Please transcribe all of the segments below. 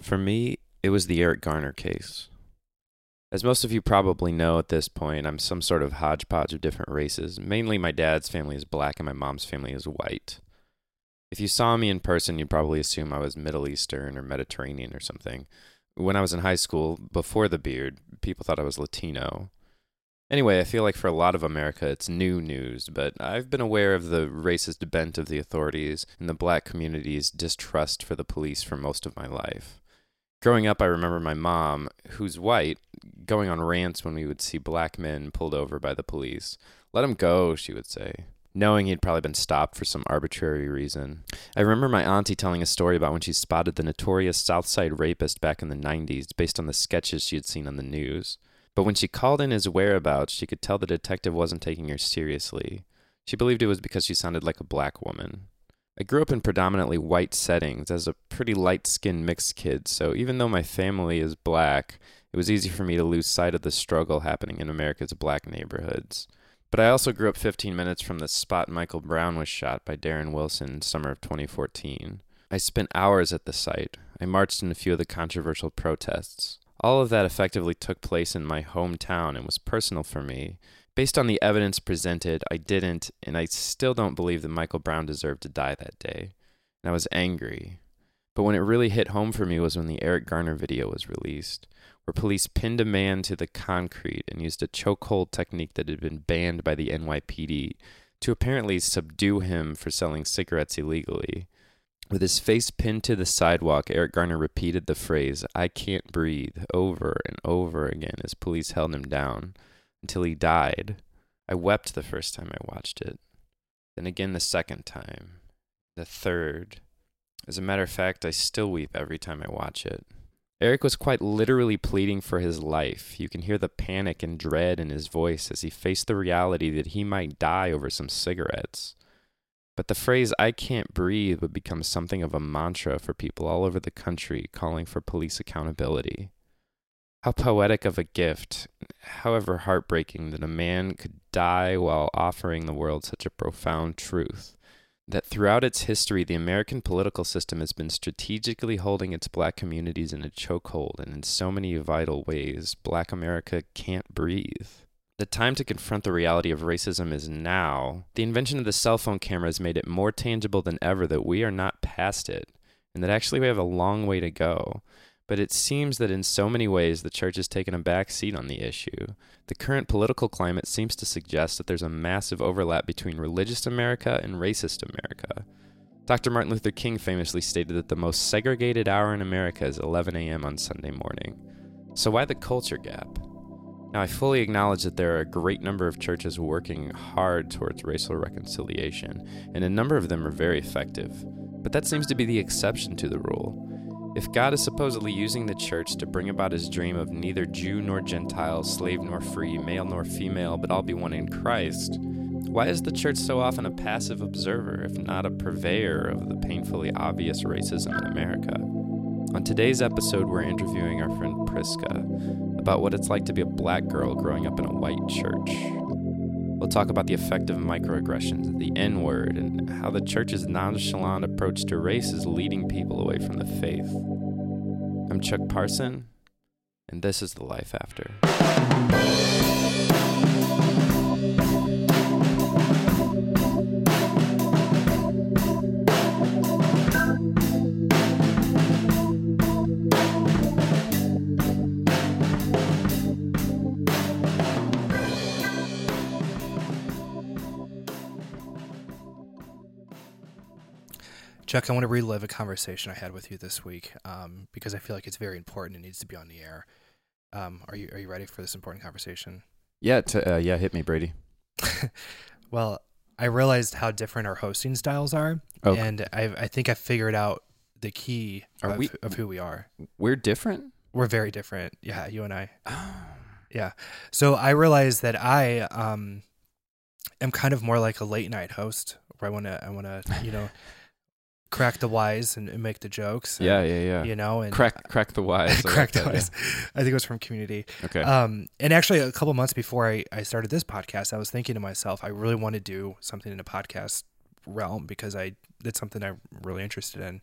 For me, it was the Eric Garner case. As most of you probably know at this point, I'm some sort of hodgepodge of different races. Mainly, my dad's family is black and my mom's family is white. If you saw me in person, you'd probably assume I was Middle Eastern or Mediterranean or something. When I was in high school, before the beard, people thought I was Latino. Anyway, I feel like for a lot of America, it's new news, but I've been aware of the racist bent of the authorities and the black community's distrust for the police for most of my life. Growing up, I remember my mom, who's white, going on rants when we would see black men pulled over by the police. Let him go, she would say, knowing he'd probably been stopped for some arbitrary reason. I remember my auntie telling a story about when she spotted the notorious Southside rapist back in the 90s based on the sketches she had seen on the news. But when she called in his whereabouts, she could tell the detective wasn't taking her seriously. She believed it was because she sounded like a black woman. I grew up in predominantly white settings as a pretty light skinned mixed kid, so even though my family is black, it was easy for me to lose sight of the struggle happening in America's black neighborhoods. But I also grew up 15 minutes from the spot Michael Brown was shot by Darren Wilson in summer of 2014. I spent hours at the site. I marched in a few of the controversial protests. All of that effectively took place in my hometown and was personal for me. Based on the evidence presented, I didn't, and I still don't believe that Michael Brown deserved to die that day. And I was angry. But when it really hit home for me was when the Eric Garner video was released, where police pinned a man to the concrete and used a chokehold technique that had been banned by the NYPD to apparently subdue him for selling cigarettes illegally. With his face pinned to the sidewalk, Eric Garner repeated the phrase, I can't breathe, over and over again as police held him down until he died. I wept the first time I watched it, then again the second time, the third. As a matter of fact, I still weep every time I watch it. Eric was quite literally pleading for his life. You can hear the panic and dread in his voice as he faced the reality that he might die over some cigarettes. But the phrase, I can't breathe, would become something of a mantra for people all over the country calling for police accountability. How poetic of a gift, however heartbreaking, that a man could die while offering the world such a profound truth. That throughout its history, the American political system has been strategically holding its black communities in a chokehold, and in so many vital ways, black America can't breathe. The time to confront the reality of racism is now. The invention of the cell phone camera has made it more tangible than ever that we are not past it, and that actually we have a long way to go. But it seems that in so many ways the church has taken a back seat on the issue. The current political climate seems to suggest that there's a massive overlap between religious America and racist America. Dr. Martin Luther King famously stated that the most segregated hour in America is 11 a.m. on Sunday morning. So why the culture gap? Now, I fully acknowledge that there are a great number of churches working hard towards racial reconciliation, and a number of them are very effective. But that seems to be the exception to the rule. If God is supposedly using the church to bring about his dream of neither Jew nor Gentile, slave nor free, male nor female, but all be one in Christ, why is the church so often a passive observer, if not a purveyor of the painfully obvious racism in America? On today's episode, we're interviewing our friend Prisca about what it's like to be a black girl growing up in a white church. We'll talk about the effect of microaggressions, the N word, and how the church's nonchalant approach to race is leading people away from the faith. I'm Chuck Parson, and this is The Life After. Chuck, I want to relive a conversation I had with you this week um, because I feel like it's very important. It needs to be on the air. Um, are you Are you ready for this important conversation? Yeah, t- uh, yeah, hit me, Brady. well, I realized how different our hosting styles are, Okay. and I I think I figured out the key of, we- of who we are. We're different? We're very different. Yeah, you and I. Yeah. So I realized that I um am kind of more like a late night host where I want to I want to, you know, crack the wise and, and make the jokes. and, Yeah, yeah, yeah. You know, and Crack, crack the wise. Like crack the that, yeah. wise. I think it was from Community. Okay. Um, and actually, a couple months before I, I started this podcast, I was thinking to myself, I really want to do something in the podcast realm because I that's something I'm really interested in.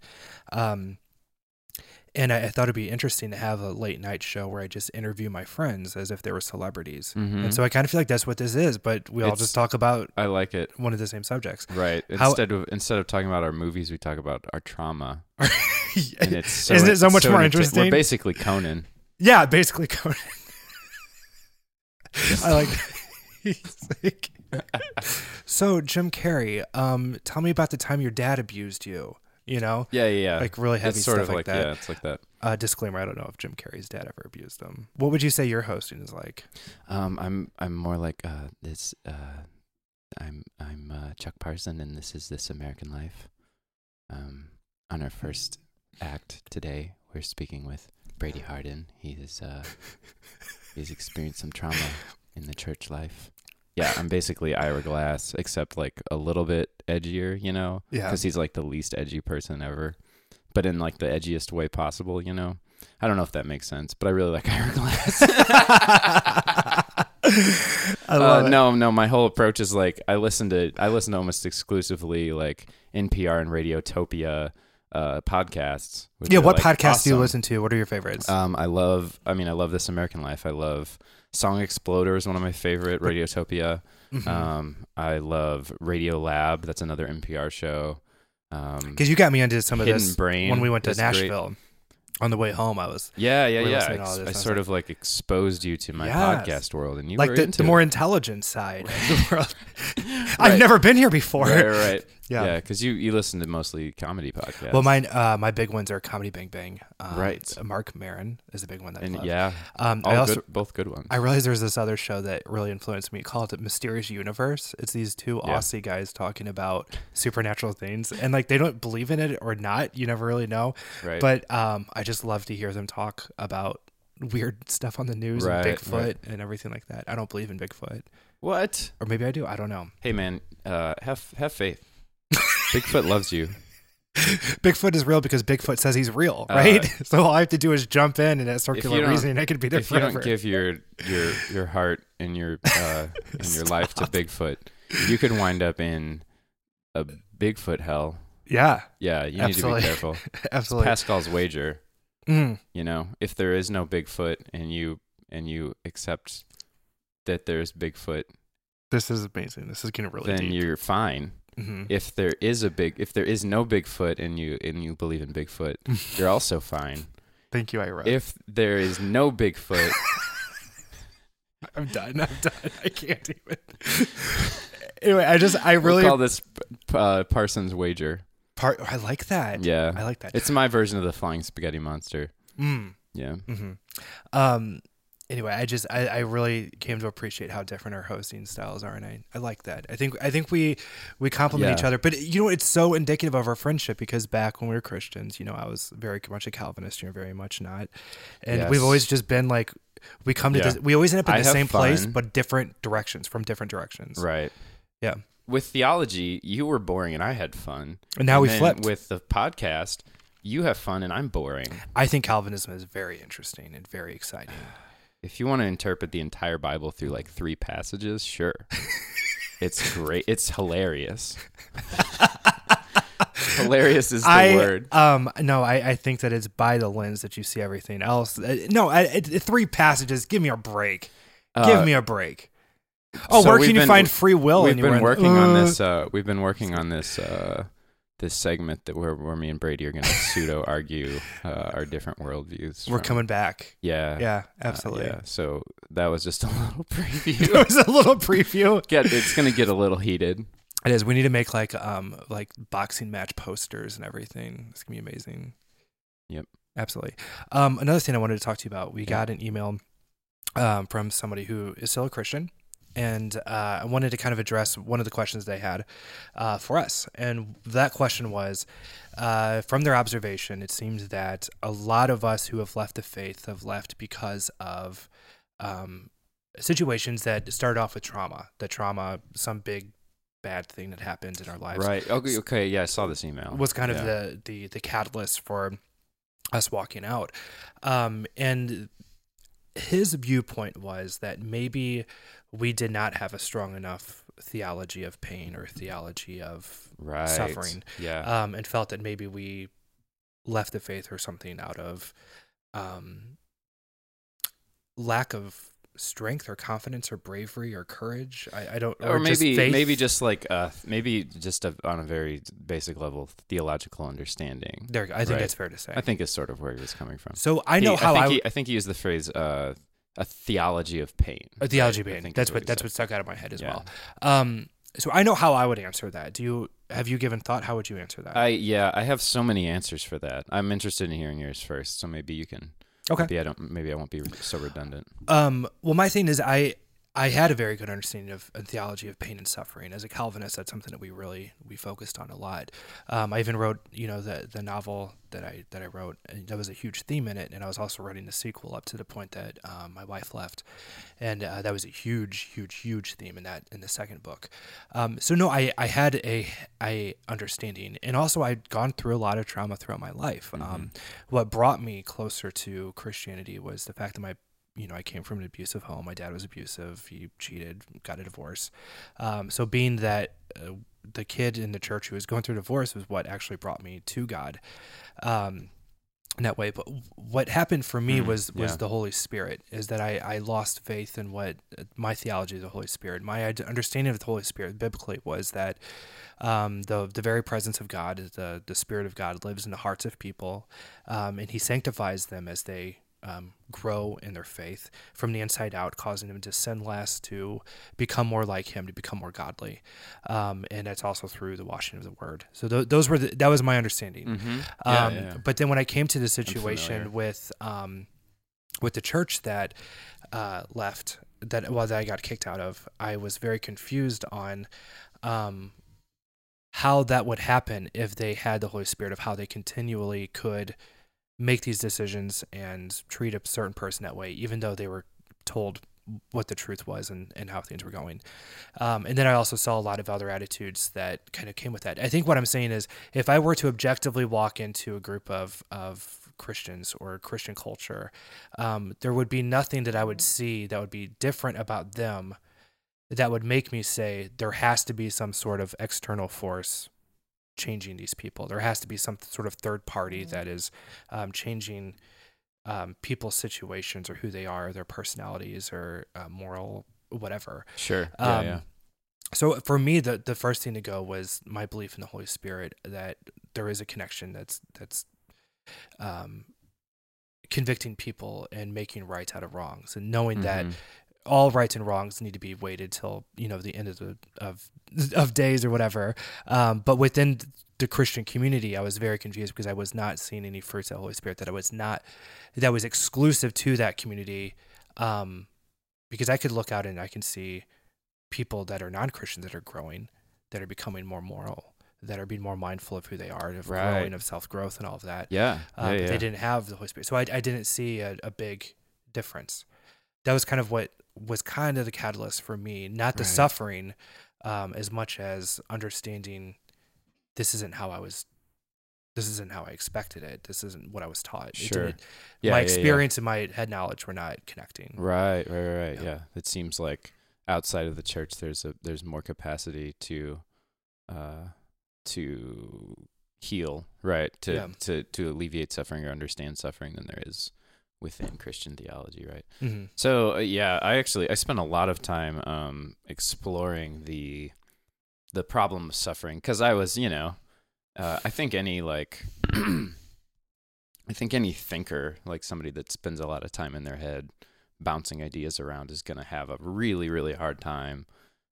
Um, and I, I thought it'd be interesting to have a late night show where I just interview my friends as if they were celebrities. Mhm. And so I kind of feel like that's what this is, but we all just talk about I like it. one of the same subjects. Right. How- Instead of instead of talking about our movies, we talk about our trauma. And it's so, Isn't it so it's much more interesting? We're basically Conan. yeah, basically Conan. I like. Like- so Jim Carrey, um, tell me about the time your dad abused you. You know, Yeah, yeah, yeah. like really heavy it's sort stuff of like, like, that. yeah, it's like that. Uh, disclaimer: I don't know if Jim Carrey's dad ever abused him. What would you say your hosting is like? Um, I'm I'm more like uh this uh, I'm I'm uh, Chuck Parson, and this is This American Life. Um, on our first act today, we're speaking with Brady Harden. He is uh, he's experienced some trauma in the church life. Yeah, I'm basically Ira Glass, except like a little bit edgier, you know, Yeah. because he's like the least edgy person ever, but in like the edgiest way possible, you know. I don't know if that makes sense, but I really like Ira Glass. I love uh, it. No, no. My whole approach is like I listen to I listen to almost exclusively like NPR and Radiotopia uh, podcasts. Yeah, what like, podcast do you listen to? What are your favorites? Um, I love. I mean, I love This American Life. I love Song Exploder is one of my favorite. Radiotopia. Mhm. Um, I love Radio Lab. That's another NPR show. Um, Because you got me into some of Hidden this Brain when we went to is great. Nashville. On the way home, I was yeah, yeah, yeah. Ex- this, I I sort like- of like exposed you to my Yes. podcast world, and you like were the, the more intelligent side of the world. I've Right. never been here before. right, right. Yeah. Yeah, because you you listen to mostly comedy podcasts. Well, mine, uh, my big ones are Comedy Bang Bang. Um, Right. Marc Maron is a big one that I and love. yeah, Um, all I also good, both good ones. I realized there's this other show that really influenced me called Mysterious Universe. It's these two Yeah. Aussie guys talking about supernatural things, and like they don't believe in it or not. You never really know. right, But um, I just love to hear them talk about weird stuff on the news Right, and Bigfoot right. and everything like that. I don't believe in Bigfoot, what? or maybe I do. I don't know. Hey, man, uh, have have faith. Bigfoot loves you. Bigfoot is real because Bigfoot says he's real, Uh, right? so all I have to do is jump in, and that circular reasoning, I could be there If you forever. don't give your your your heart and your uh, and your life to Bigfoot, you could wind up in a Bigfoot hell. yeah, Yeah, you Absolutely. need to be careful. absolutely. Pascal's wager. Mm. You know, if there is no Bigfoot and you and you accept that there's Bigfoot, This is amazing. This is getting really then deep. you're fine. Hmm If there is a big, if there is no Bigfoot and you and you believe in Bigfoot, you're also fine. Thank you, Ira. If there is no Bigfoot, I'm done. I'm done. I can't even. anyway, I just I really call this uh, Parsons wager. part. I like that. Yeah, I like that. it's my version of the flying spaghetti monster. Mm. Yeah, hmm Um. Anyway, I just I, I really came to appreciate how different our hosting styles are, and I, I like that. I think I think we we complement Yeah. each other, but you know it's so indicative of our friendship because back when we were Christians, you know, I was very much a Calvinist, you're very much not, and we've always just been like we come to Yeah. this, we always end up in I the same place, but different directions from different directions. right. Yeah. With theology, you were boring and I had fun. And now And we flipped. With the podcast, you have fun and I'm boring. I think Calvinism is very interesting and very exciting. If you want to interpret the entire Bible through like three passages, sure. it's great. It's hilarious. hilarious is the I word. um no, I, I think that it's by the lens that you see everything else. Uh, No, I, it, three passages. Give me a break. Give Uh, me a break. Oh, so where we've can you find free will? We've been in- working on Uh, this. Uh, we've been working on this. Uh, this segment that where, where me and Brady are going to pseudo argue uh, our different worldviews. We're from- coming back. Yeah. Yeah, uh, absolutely. yeah. So that was just a little preview. it was a little preview. Get, it's going to get a little heated. It is. We need to make like um like boxing match posters and everything. It's gonna be amazing. Yep. Absolutely. Um, another thing I wanted to talk to you about. We Yeah. got an email um, from somebody who is still a Christian, and uh, I wanted to kind of address one of the questions they had uh, for us. And that question was, uh, from their observation, it seems that a lot of us who have left the faith have left because of um, situations that started off with trauma. The trauma, some big bad thing that happened in our lives Right. Okay. Okay. Yeah. I saw this email. was kind of Yeah. the, the the catalyst for us walking out. Um, and his viewpoint was that maybe we did not have a strong enough theology of pain or theology of right. suffering. Yeah. um, and felt that maybe we left the faith or something out of um, lack of strength or confidence or bravery or courage. I, I don't, or, just maybe faith. maybe just like uh maybe just a, on a very basic level theological understanding. There, I think Right. that's fair to say. I think is sort of where he was coming from. so I know He- how I I, think, he, I think he used the phrase uh, a theology of pain. a theology? I pain. That's what that's said. what stuck out of my head as Yeah. well. Um, so I know how I would answer that. Do you have you given thought? How would you answer that? I yeah, I have so many answers for that. I'm interested in hearing yours first, so maybe you can. Okay. Maybe I don't. Maybe I won't be so redundant. Um, well, my thing is, I I had a very good understanding of a theology of pain and suffering. As a Calvinist, that's something that we really we focused on a lot. Um, I even wrote, you know, the the novel that I that I wrote. And there was a huge theme in it, and I was also writing the sequel up to the point that um, my wife left, and uh, that was a huge, huge, huge theme in that in the second book. Um, so no, I I had a a understanding, and also I'd gone through a lot of trauma throughout my life. Um, what brought me closer to Christianity was the fact that my you know, I came from an abusive home. My dad was abusive. He cheated, got a divorce. Um, so being that uh, the kid in the church who was going through divorce was what actually brought me to God. Um, in that way, but what happened for me Mm, was was yeah. the Holy Spirit. Is that I, I lost faith in what uh, my theology of the Holy Spirit, my understanding of the Holy Spirit biblically was that um, the the very presence of God, the the Spirit of God, lives in the hearts of people, um, and He sanctifies them as they um, grow in their faith from the inside out, causing them to sin less, to become more like Him, to become more godly, um, and that's also through the washing of the Word. So th- those were the, that was my understanding. Mm-hmm. Um, But then when I came to the situation with um, with the church that uh, left, that well, that I got kicked out of, I was very confused on um, how that would happen if they had the Holy Spirit, of how they continually could make these decisions and treat a certain person that way, even though they were told what the truth was and, and how things were going. Um, and then I also saw a lot of other attitudes that kind of came with that. I think what I'm saying is if I were to objectively walk into a group of, of Christians or Christian culture, um, there would be nothing that I would see that would be different about them that would make me say there has to be some sort of external force changing these people. There has to be some sort of third party that is um, changing um, people's situations or who they are, their personalities or uh, moral whatever. Sure. Yeah. Um, yeah. So for me, the the first thing to go was my belief in the Holy Spirit that there is a connection that's that's um, convicting people and making right out of wrongs, and knowing that Mhm. All rights and wrongs need to be waited till you know the end of the of of days or whatever. Um, but within the Christian community, I was very confused because I was not seeing any fruits of the Holy Spirit that I was not that was exclusive to that community. Um, because I could look out and I can see people that are non Christians that are growing, that are becoming more moral, that are being more mindful of who they are, of Right. growing, of self growth, and all of that. Yeah. Um, yeah, yeah. They didn't have the Holy Spirit, so I, I didn't see a, a big difference. That was kind of what was kind of the catalyst for me, not the Right. suffering, um, as much as understanding this isn't how I was. This isn't how I expected it. This isn't what I was taught. Sure. Yeah, my yeah, yeah. experience and my head knowledge were not connecting. Right, right, right. Yeah. Yeah. It seems like outside of the church there's a there's more capacity to uh to heal, right? To Yeah. to to alleviate suffering or understand suffering than there is within Christian theology, right? hmm So, uh, yeah, I actually I spent a lot of time um exploring the the problem of suffering cuz I was, you know, uh, I think any like I think any thinker, like somebody that spends a lot of time in their head bouncing ideas around, is going to have a really, really hard time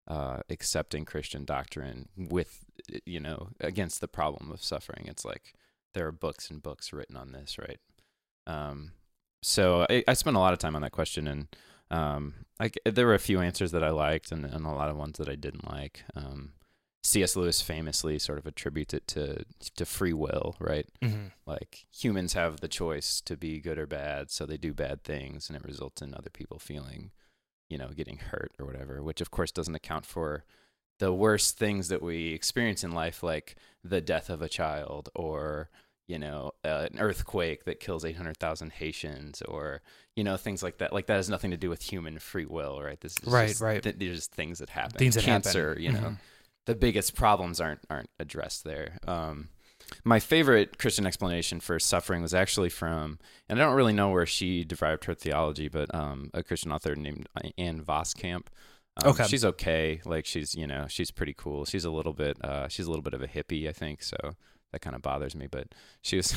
uh, accepting Christian doctrine with, you know, against the problem of suffering. It's like there are books and books written on this, right? Um, so I, I spent a lot of time on that question, and um, I, there were a few answers that I liked, and, and a lot of ones that I didn't like. Um, C.S. Lewis famously sort of attributes it to to free will, right? hmm like humans have the choice to be good or bad so they do bad things and it results in other people feeling you know getting hurt or whatever which of course doesn't account for the worst things that we experience in life like the death of a child or you know uh, an earthquake that kills 800,000 Haitians or you know things like that like that has nothing to do with human free will right this is Right, just, right. th- they're just things that happen Things that happen. cancer you know Mhm. the biggest problems aren't aren't addressed there um my favorite Christian explanation for suffering was actually from, and I don't really know where she derived her theology, but um, a Christian author named Ann Voskamp. Um, Okay. she's okay. Like she's, you know, she's pretty cool. She's a little bit, uh, she's a little bit of a hippie, I think. So that kind of bothers me. But she was,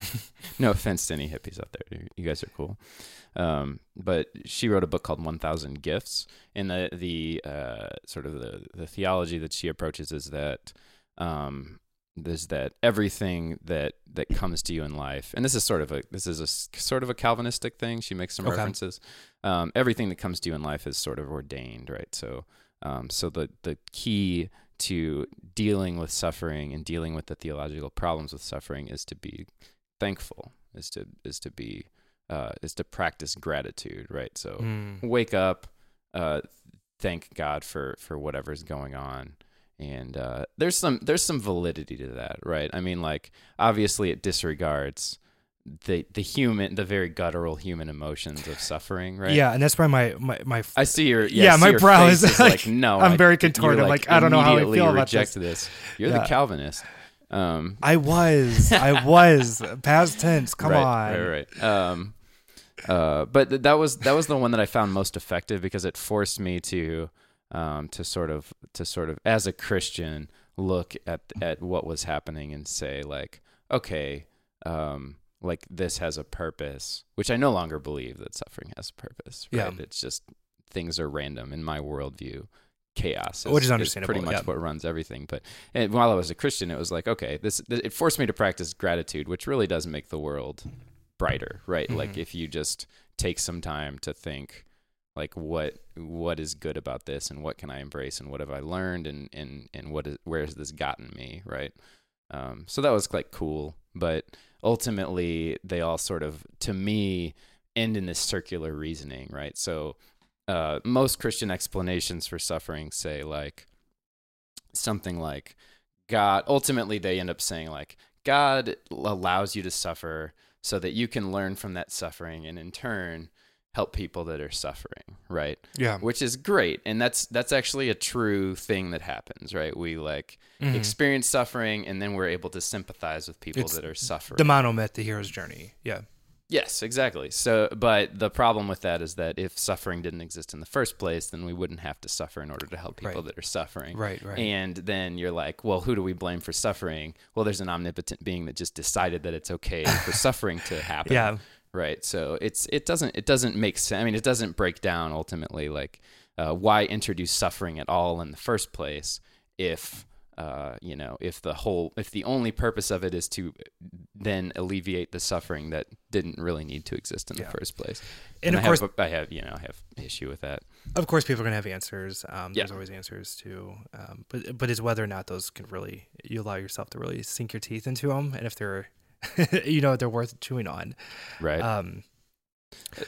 no offense to any hippies out there. You- guys are cool. Um, but she wrote a book called 1000 Gifts. And the, the, uh, sort of the, the theology that she approaches is that, um, is that everything that that comes to you in life, and this is sort of a this is a sort of a Calvinistic thing. She makes some Okay. references. Um, everything that comes to you in life is sort of ordained, right? So, um, so the the key to dealing with suffering and dealing with the theological problems with suffering is to be thankful, is to is to be uh, is to practice gratitude, right? So Mm. wake up, uh, thank God for for whatever's going on, and uh, there's some there's some validity to that, right? I mean, like obviously it disregards the the human the very guttural human emotions of suffering, right? Yeah, and that's why my my my I see your yeah, Yeah, see my your brow is like, like- no. I'm I- very contorted. Like, I don't know how I feel about reject this. You're Yeah. the Calvinist. Um, I was I was past tense. Come right, on. Right, right. Um, uh, but th- that was that was the one that I found most effective because it forced me to um, to sort of to sort of as a Christian look at at what was happening and say like, okay, um, like this has a purpose, which I no longer believe that suffering has a purpose. Right? Yeah. It's just things are random in my worldview. Chaos, Which is pretty much yeah. what runs everything. But and while I was a Christian, it was like, okay, this it forced me to practice gratitude, which really does make the world brighter, right? Like Mhm. if you just take some time to think like what what is good about this and what can I embrace and what have I learned and and and what is where has this gotten me, right? Um, so that was like cool, but ultimately they all sort of to me end in this circular reasoning, right? So uh, most Christian explanations for suffering say like something like God. Ultimately, they end up saying like God allows you to suffer so that you can learn from that suffering and in turn help people that are suffering, right? Yeah. Which is great, and that's that's actually a true thing that happens, right? We like Mhm. experience suffering, and then we're able to sympathize with people It's that are suffering. The monomyth, the hero's journey. Yeah. Yes, exactly. So, but the problem with that is that if suffering didn't exist in the first place, then we wouldn't have to suffer in order to help people Right. that are suffering. Right. Right. And then you're like, well, who do we blame for suffering? Well, there's an omnipotent being that just decided that it's okay for suffering to happen. yeah. Right. So it's it doesn't it doesn't make sense. I mean, it doesn't break down ultimately like uh, why introduce suffering at all in the first place if uh, you know if the whole if the only purpose of it is to then alleviate the suffering that didn't really need to exist in Yeah. the first place. And, of I course, have, I have you know I have issue with that. of course, people are gonna have answers. Um, Yeah. There's always answers to, um, but but it's whether or not those can really you allow yourself to really sink your teeth into them, and if they're, you know, they're worth chewing on. Right. Um,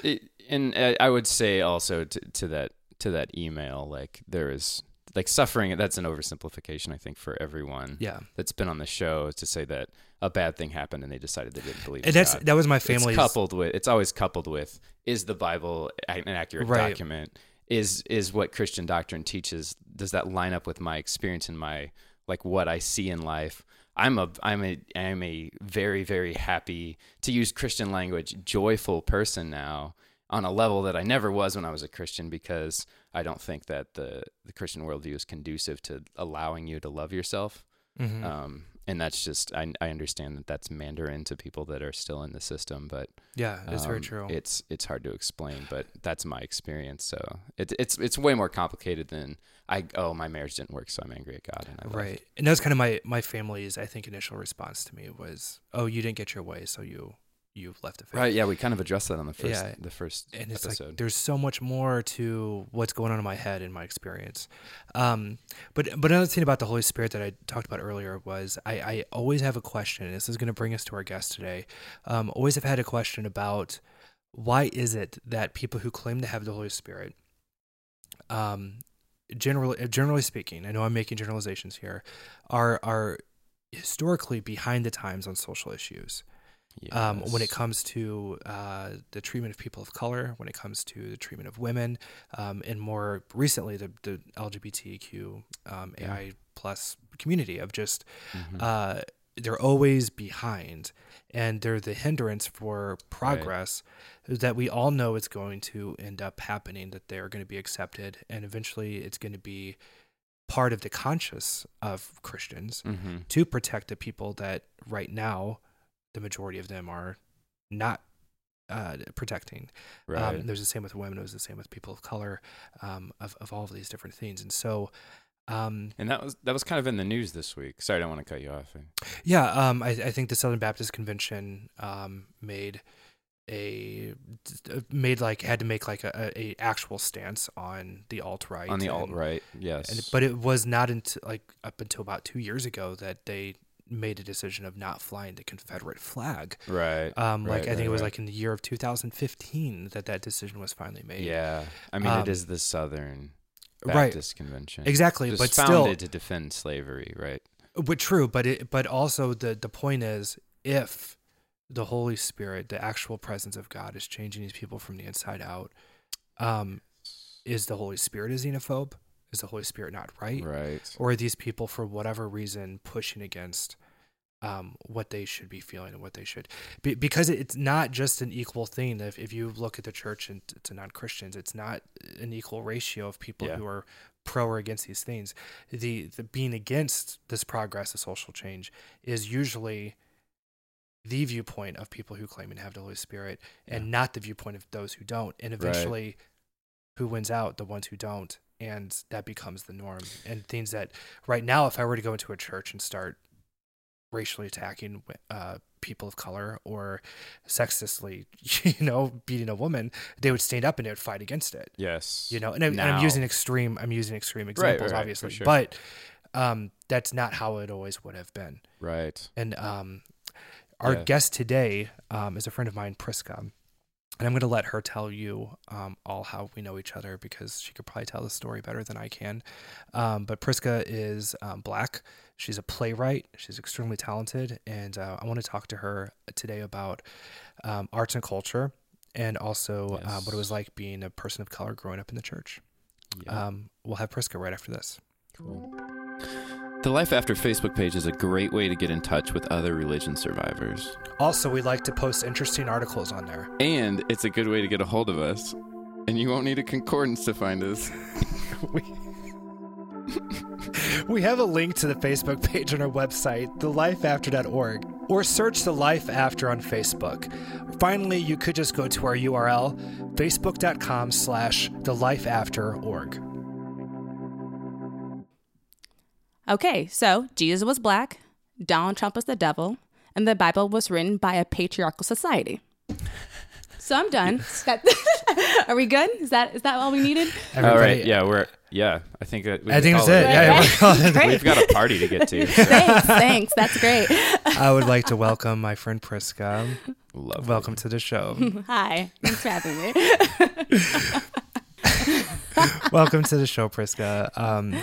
It, and I would say also to, to that to that email, like there is like suffering. That's an oversimplification, I think, for everyone yeah, that's been on the show to say that a bad thing happened and they decided they didn't believe. and that's God. that was my family coupled with. It's always coupled with is the Bible an accurate Right. document? Is is what Christian doctrine teaches? Does that line up with my experience and my like what I see in life? I'm a I'm a I'm a very very happy to use Christian language joyful person now on a level that I never was when I was a Christian because I don't think that the the Christian worldview is conducive to allowing you to love yourself. Mhm. Um, and that's just I, I understand that that's Mandarin to people that are still in the system, but yeah, it's very um, true. It's it's hard to explain, but that's my experience. So it's it's it's way more complicated than I. Oh, my marriage didn't work, so I'm angry at God. And. Right. And that was kind of my my family's I think initial response to me was, "Oh, you didn't get your way, so you you left the faith." Right. Yeah, we kind of addressed that on the first Yeah. the first And it's episode. like there's so much more to what's going on in my head in my experience. Um, but but another thing about the Holy Spirit that I talked about earlier was I, I always have a question. and This is going to bring us to our guest today. Um, always have had a question about why is it that people who claim to have the Holy Spirit, um, generally generally speaking, I know I'm making generalizations here, are are historically behind the times on social issues um, when it comes to uh, the treatment of people of color, when it comes to the treatment of women, um, and more recently the, the LGBTQ um, Yeah. AI plus community of just Mhm. uh, they're always behind and they're the hindrance for progress that we all know it's going to end up happening that they're going to be accepted and eventually it's going to be part of the conscience of christians Mm-hmm. to protect the people that right now the majority of them are not uh, protecting Right. um, there's the same with women. It was the same with people of color, um, of of all of these different things. And so, um, and that was that was kind of in the news this week. Sorry, I don't want to cut you off. yeah, um, I, I think the Southern Baptist Convention um, made a made like had to make like a, a, a actual stance on the alt right On the alt right, yes. And, but it was not until like up until about two years ago that they made a decision of not flying the Confederate flag. right. Um, like Right, I think right, it was right. like in the year of 2015 that that decision was finally made. yeah. I mean, Um, it is the Southern right. Baptist Convention. Exactly, Just but founded still, to defend slavery, right? But true, but it but also the the point is if the Holy Spirit, the actual presence of God is changing these people from the inside out, um, is the Holy Spirit a xenophobe? Is the Holy Spirit not right? Right. Or are these people for whatever reason pushing against um, what they should be feeling and what they should be, because it's not just an equal thing. If, if you look at the church and t- to non Christians, it's not an equal ratio of people Yeah. who are pro or against these things. The, the being against this progress of social change is usually the viewpoint of people who claim and have the Holy Spirit and not the viewpoint of those who don't. And eventually, who wins out? The ones who don't. And that becomes the norm. And things that right now, if I were to go into a church and start racially attacking uh, people of color or sexistly, you know, beating a woman, they would stand up and they would fight against it. Yes. You know, and, I'm- and I'm using extreme. I'm using extreme examples, right, for obviously, sure. but um, that's not how it always would have been. Right. And um, our Yeah. guest today um, is a friend of mine, Prisca. And I'm going to let her tell you um, all how we know each other because she could probably tell the story better than I can. Um, but Prisca is um, black. She's a playwright. She's extremely talented. And uh, I want to talk to her today about um, arts and culture and also uh, what it was like being a person of color growing up in the church. Yeah. Um, we'll have Prisca right after this. Cool. The Life After Facebook page is a great way to get in touch with other religion survivors. Also, we like to post interesting articles on there. And it's a good way to get a hold of us. And you won't need a concordance to find us. we, we have a link to the Facebook page on our website, thelifeafter.org, or search The Life After on Facebook. Finally, you could just go to our URL, facebook.com slash thelifeafter.org. Okay, so Jesus was black, Donald Trump was the devil, and the Bible was written by a patriarchal society. So I'm done. Are we good? Is that is that all we needed? All right. Yeah, we're yeah. I think that we I think can that's call it. Right, Yeah, right. we're calling it. Great. We've got a party to get to. so Thanks, thanks. That's great. I would like to welcome my friend Prisca. Lovely. Welcome to the show. Hi. Thanks for having me. welcome to the show, Prisca. Um,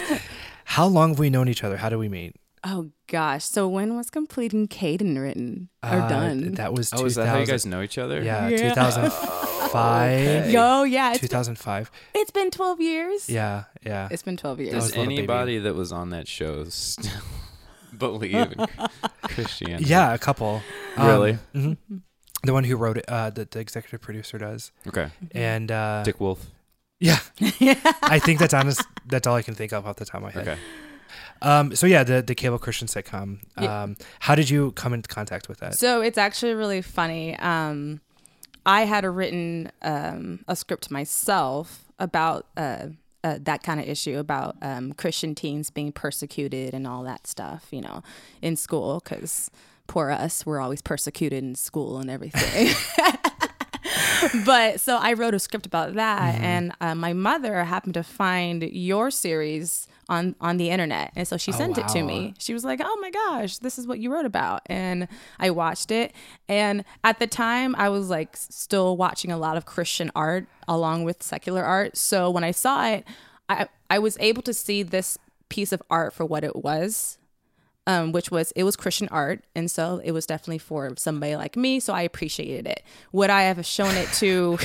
how long have we known each other? How did we meet? Oh gosh. So when was completing Caden written or Uh, done? That was Oh, is that how you guys know each other? Yeah, Yeah. 2005. okay. Yo, yeah. It's been, 2005. it's been 12 years. Yeah, yeah. It's been 12 years. was Does a baby. anybody that was on that show still believe in Christianity? Yeah, a couple. Really? mhm. The one who wrote it, uh, the, the executive producer does, Okay. and uh, Dick Wolf. Yeah, I think that's honest. That's all I can think of off the top of my head. Okay. Um, so yeah, the the cable Christian sitcom. Yeah. Um, how did you come into contact with that? So it's actually really funny. Um, I had written um, a script myself about uh, uh, that kind of issue about um, Christian teens being persecuted and all that stuff, you know, in school because poor us, we're always persecuted in school and everything. but so I wrote a script about that, and uh, my mother happened to find your series on on the internet, and so she Oh, sent it to me. She was like, "Oh my gosh, this is what you wrote about," and I watched it. And at the time, I was like still watching a lot of Christian art along with secular art. So when I saw it, I I was able to see this piece of art for what it was um, which was it was Christian art, and so it was definitely for somebody like me. So I appreciated it. Would I have shown it to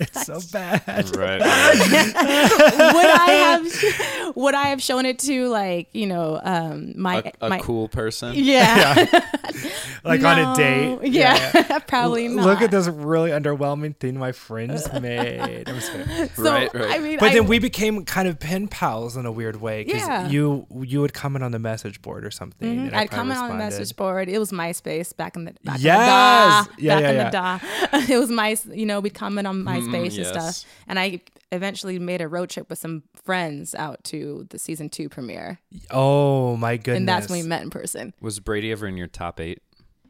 It's so bad. Right. would I have would I have shown it to like you know um my a, a my cool person. yeah, Like on a date. yeah, probably L- not Look at this really underwhelming thing my friends made. I'm just so, Right, right. I mean But I, then we became kind of pen pals in a weird way because Yeah. you you would comment on the message board or something. Mhm. and I I'd probably comment on the message board. It was MySpace back in the back Yes! in the da, Yeah, back yeah, in yeah. the da. It was my you know we'd comment on MySpace Mm-hmm, and yes. stuff. And I eventually made a road trip with some friends out to the season two premiere, Oh my goodness! and that's when we met in person. Was Brady ever in your top eight?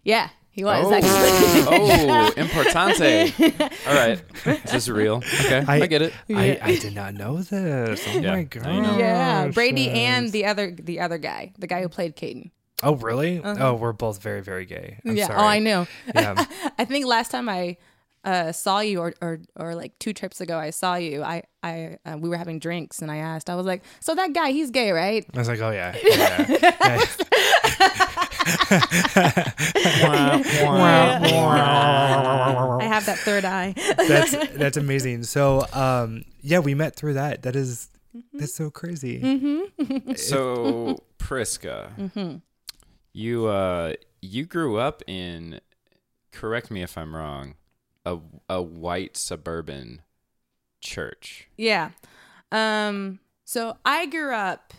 Yeah, he was oh, actually. oh, importante. All right, is this real? Okay, I, I- get it. I, I did not know this. Oh Yeah, my now god! Yeah, Brady and the other the other guy, the guy who played Caden. Oh really? Uh-huh. Oh, we're both very very gay. I'm yeah. Oh, sorry. Oh, I know. Yeah. I think last time I uh, saw you, or, or or like two trips ago, I saw you. I I uh, we were having drinks, and I asked. I was like, "So that guy, he's gay, right?" I was like, oh yeah. yeah. Yeah. I have that third eye. that's that's amazing. So um yeah, we met through that. That is Mm-hmm. that's so crazy. So Prisca, Mm-hmm. you uh, you grew up in. Correct me if I'm wrong. A a white suburban church. yeah. Um. So I grew up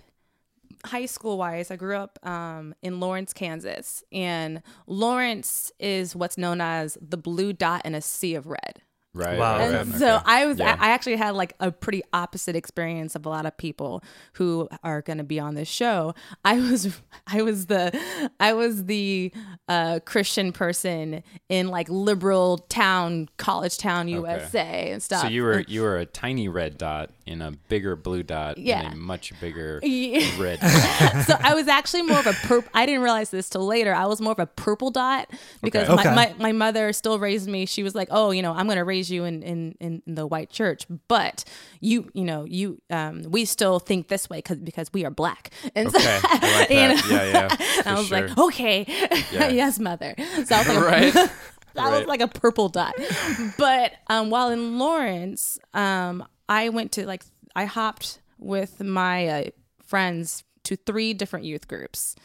high school wise. I grew up um in Lawrence, Kansas, and Lawrence is what's known as the blue dot in a sea of red. Right. Wow. And right, so. I was, Yeah. I actually had like a pretty opposite experience of a lot of people who are going to be on this show. I was, I was the, I was the uh, Christian person in like liberal town, college town, USA and stuff. So you were you were a tiny red dot in a bigger blue dot Yeah. in a much bigger Yeah. red dot. so I was actually more of a purple. I didn't realize this till later. I was more of a purple dot because Okay. My, Okay. my, my mother still raised me. She was like, "Oh, you know, I'm going to raise you in, in in the white church, but you, you know, you, um, we still think this way because because we are black." And so, Okay, I like you know, Yeah, yeah, I was like, "Okay, Yeah. yes, mother." So I was like, Right. I Right. was like a purple dot. But um, while in Lawrence, um, I went to like I hopped with my uh, friends to three different youth groups.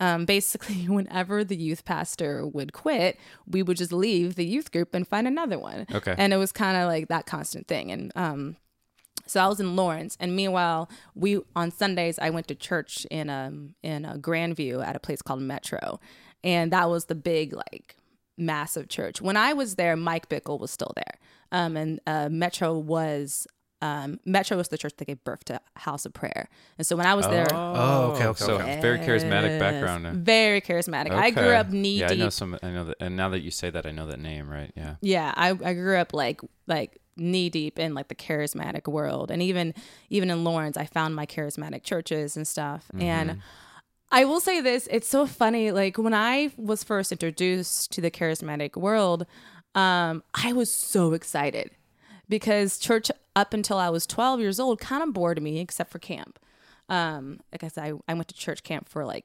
Um, basically, whenever the youth pastor would quit, we would just leave the youth group and find another one. Okay. And it was kind of like that constant thing. And um, so I was in Lawrence, and meanwhile, we on Sundays I went to church in um in uh, Grandview at a place called Metro, and that was the big like massive church. When I was there, Mike Bickle was still there, um, and uh, Metro was. Um, Metro was the church that gave birth to House of Prayer, and so when I was there, Oh, okay, okay, So okay. very charismatic background. uh, Very charismatic. I grew up knee deep. Yeah, deep. I know some. I know that, and now that you say that, I know that name. Right? Yeah. yeah I, I grew up like like knee deep in like the charismatic world and even even in lawrence i found my charismatic churches and stuff and i will say this it's so funny like when i was first introduced to the charismatic world um i was so excited because church up until i was 12 years old kind of bored me except for camp. Um like i said I, I went to church camp for like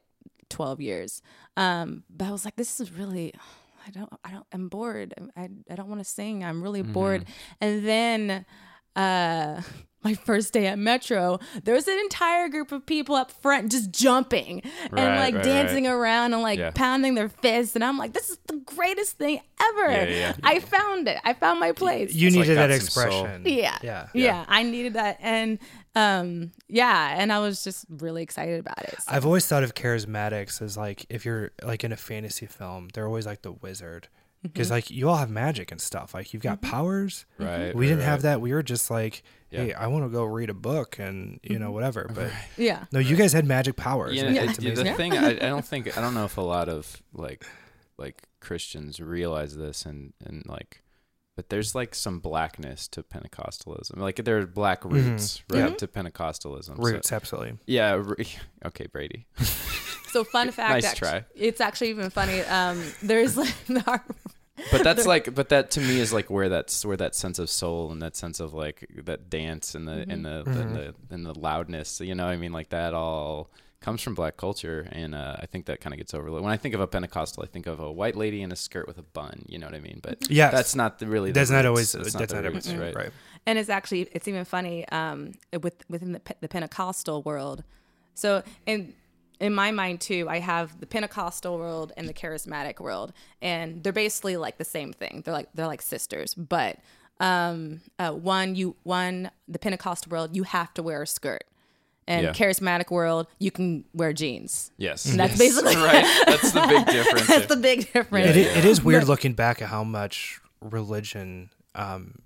12 years. Um but i was like this is really i don't i don't i'm bored. I, I don't want to sing. I'm really bored. And then uh my first day at metro there was an entire group of people up front just jumping and like right, dancing around and like Yeah. pounding their fists and i'm like this is the greatest thing ever Yeah, yeah. i found it i found my place You It's like needed that got some expression. yeah. Yeah. Yeah. I needed that. And um yeah, and I was just really excited about it. So- I've always thought of charismatics as like if you're like in a fantasy film, they're always like the wizard. Because mm-hmm. like you all have magic and stuff. Like you've got mm-hmm. powers. Right. We right, didn't have that. We were just like, hey, Yeah. I want to go read a book and you know mm-hmm. whatever. But yeah. no, you guys had magic powers. Yeah, and it- it's the amazing. thing I, I don't think I don't know if a lot of like like Christians realize this and and like but there's like some blackness to Pentecostalism. Like there are black roots right Yep. to Pentecostalism. So- Roots, absolutely. yeah. re- Okay, Brady. So fun fact Nice actu- try. it's actually even funny. Um there's like our, But that's like, but that to me is like where that's where that sense of soul and that sense of like that dance and the and the Mhm. and the and the loudness. You know, what I mean, like that all comes from black culture, and uh, I think that kind of gets overlooked. When I think of a Pentecostal, I think of a white lady in a skirt with a bun. You know what I mean? But yeah that's not the, really. The that's not roots. always That's that's, not not, roots, right. right? And it's actually it's even funny um, with within the the Pentecostal world. So in in my mind too, I have the Pentecostal world and the charismatic world, and they're basically like the same thing. They're like they're like sisters, but um, uh, one you one the Pentecostal world you have to wear a skirt, and Yeah. charismatic world you can wear jeans. Yes, And that's Yes. basically- right. That's the big difference. That's the big difference. It, i- it is weird But- looking back at how much religion um,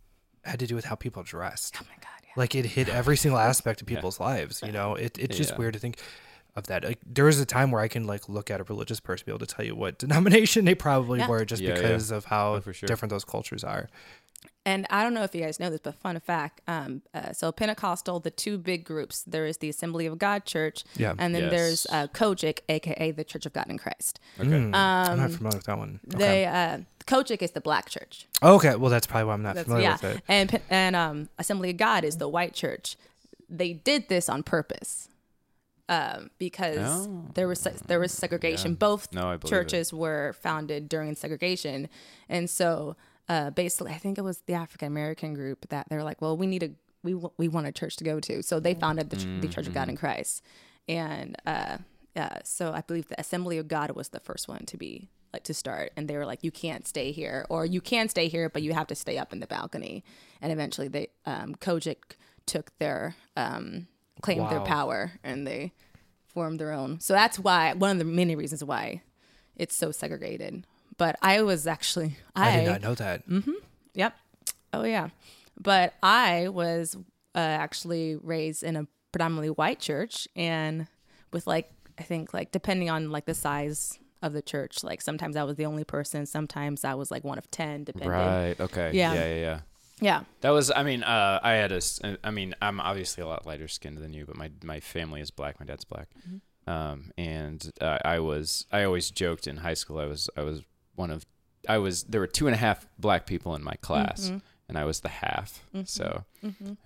had to do with how people dressed. Oh my god! Yeah. Like it hit every single aspect of people's lives. You know, it, it's just Yeah. weird to think of that. Like, there was a time where I can like look at a religious person, be able to tell you what denomination they probably Yeah. were, just Yeah, yeah. because of how Oh, for sure. different those cultures are. And I don't know if you guys know this, but fun fact: um, uh, so Pentecostal, the two big groups, there is the Assembly of God Church, Yeah. and then Yes. there's uh, COGIC, aka the Church of God in Christ. Okay. Mm, I'm Um, not familiar with that one. Okay. They uh, COGIC is the black church. okay, well that's probably why I'm not That's, familiar yeah, with it. and and um, Assembly of God is the white church. They did this on purpose. Um, because Oh. there was se- there was segregation. Both No, I believe it. churches were founded during segregation, and so uh, basically, I think it was the African American group that they're like, well, we need a we w- we want a church to go to, so they founded the, ch- the Church of God in Christ, and uh, uh, so I believe the Assembly of God was the first one to be like to start, and they were like, you can't stay here, or you can stay here, but you have to stay up in the balcony, and eventually they um, COGIC took their um, claimed their power, and they formed their own. So that's why one of the many reasons why it's so segregated. But I was actually I, I, did not know that. Mm-hmm. Yep. Oh yeah. But I was uh, actually raised in a predominantly white church and with like I think like depending on like the size of the church, like sometimes I was the only person, sometimes I was like one of 10 depending. Right. Okay. Yeah. Yeah. Yeah. Yeah. Yeah. That was. I mean, uh, I had a, I mean, I'm obviously a lot lighter skinned than you, but my my family is black. My dad's black. Um, and uh, I was. I always joked in high school. I was. I was one of. I was. There were two and a half black people in my class, and I was the half. So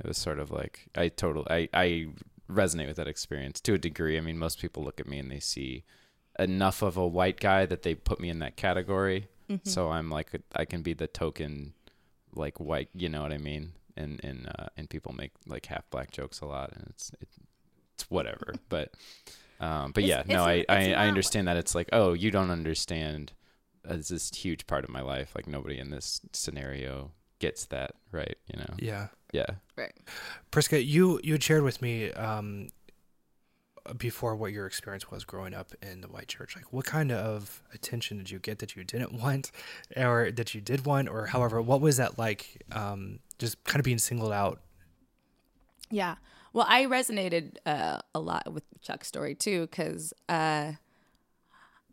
it was sort of like I totally. I I resonate with that experience to a degree. I mean, most people look at me and they see enough of a white guy that they put me in that category. So I'm like I can be the token like white, you know what I mean? And and uh, and people make like half black jokes a lot, and it's it, it's whatever. But um, but It's- yeah, no, it's- I I, it's I not- understand that it's like oh you don't understand. Uh, It's this huge part of my life. Like nobody in this scenario gets that right. You know? Yeah. Yeah. Right. Prisca, you you shared with me um, before what your experience was growing up in the white church. Like, what kind of attention did you get that you didn't want, or that you did want, or however? What was that like? Um, just kind of being singled out. Yeah. Well, I resonated uh, a lot with Chuck's story too, because uh,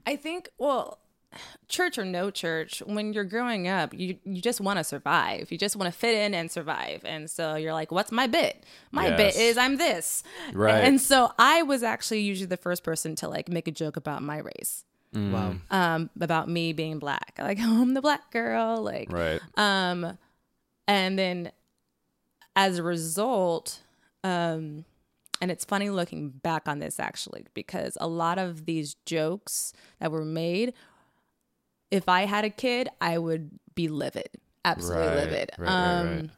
I think, well, church or no church, when you're growing up, you you just want to survive. You just want to fit in and survive, and so you're like, "What's my bit? My bit is I'm this." Right. And so I was actually usually the first person to like make a joke about my race, Wow. um, about me being black, like oh, I'm the black girl, like Right. um, and then as a result, um, and it's funny looking back on this actually, because a lot of these jokes that were made, if I had a kid, I would be livid, absolutely Right, livid. right, um, right.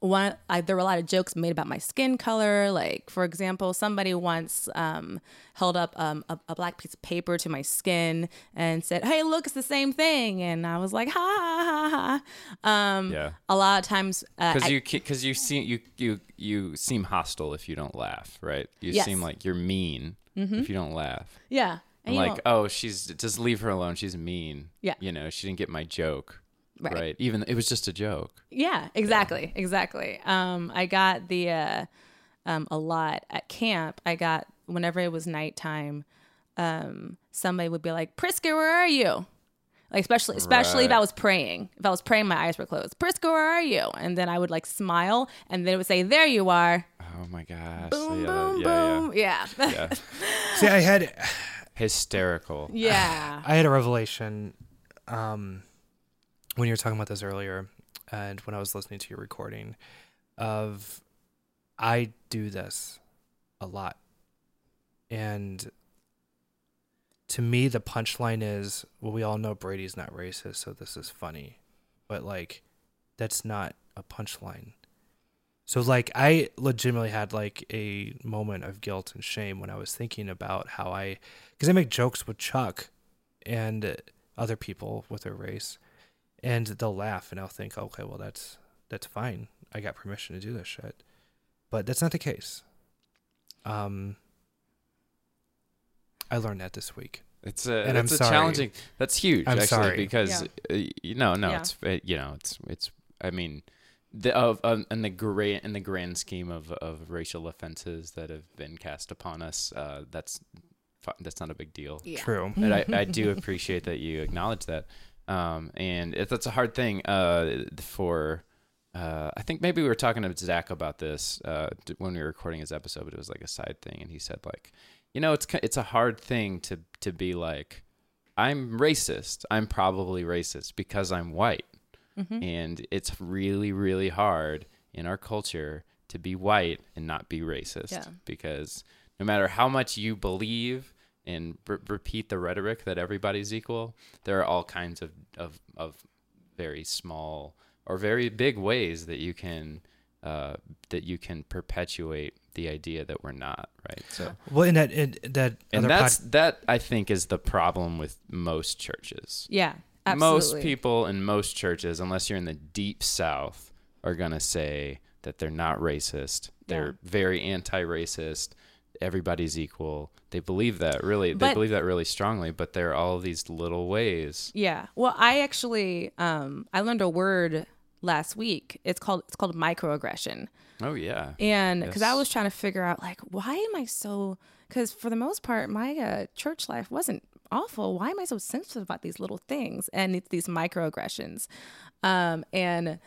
one I, there were a lot of jokes made about my skin color like for example somebody once um, held up um, a, a black piece of paper to my skin and said hey look it's the same thing and i was like ha ha ha ha um, Yeah. a lot of times uh, Because I- you because you seem you you you seem hostile if you don't laugh, right? You Yes. seem like you're mean if you don't laugh. yeah and I'm like, oh, she's just leave her alone. She's mean. Yeah. You know, she didn't get my joke. Right. Right. Even it was just a joke. Yeah, exactly, exactly. Um, I got the uh, um, a lot at camp. I got whenever it was nighttime, um, somebody would be like, "Prisca, where are you?" Like especially especially if I was praying. If I was praying, my eyes were closed. Prisca, where are you? And then I would like smile, and then it would say, "There you are." Oh my gosh. Boom, yeah, boom, yeah, boom. Yeah, yeah, yeah. See, I had Hysterical. yeah. I had a revelation um, when you were talking about this earlier, and when I was listening to your recording, of I do this a lot. And to me, the punchline is well, we all know Brady's not racist, so this is funny. But, like, that's not a punchline. So, like, I legitimately had like a moment of guilt and shame when I was thinking about how I, because I make jokes with Chuck and other people with their race, and they'll laugh and I'll think, okay, well, that's that's fine. I got permission to do this shit, but that's not the case. Um, I learned that this week. It's a And I'm it's a sorry. challenging. That's huge, I'm actually, sorry. because uh, you know, no, Yeah. it's uh, you know, it's it's. I mean, the of um, in the great in the grand scheme of of racial offenses that have been cast upon us, uh, that's that's not a big deal. Yeah. True. But I, I do appreciate that you acknowledge that. Um, and it, that's a hard thing uh, for. Uh, I think maybe we were talking to Zach about this uh, when we were recording his episode, but it was like a side thing, and he said like, you know, it's it's a hard thing to to be like, I'm racist. I'm probably racist because I'm white, Mhm. and it's really really hard in our culture to be white and not be racist Yeah. because no matter how much you believe and re- repeat the rhetoric that everybody's equal, there are all kinds of, of, of very small or very big ways that you can uh, that you can perpetuate the idea that we're not right. So, Well, in that in that and other that's pod- that I think is the problem with most churches. Yeah. Absolutely. Most people in most churches, unless you're in the deep South, are gonna say that they're not racist. They're very anti-racist. Everybody's equal. They believe that really. They believe that really strongly. But there are all these little ways. Yeah. Well, I actually um I learned a word last week. It's called it's called microaggression. Oh yeah. And because I was trying to figure out like why am I so because for the most part my uh, church life wasn't awful. Why am I so sensitive about these little things and it's these microaggressions? Um, and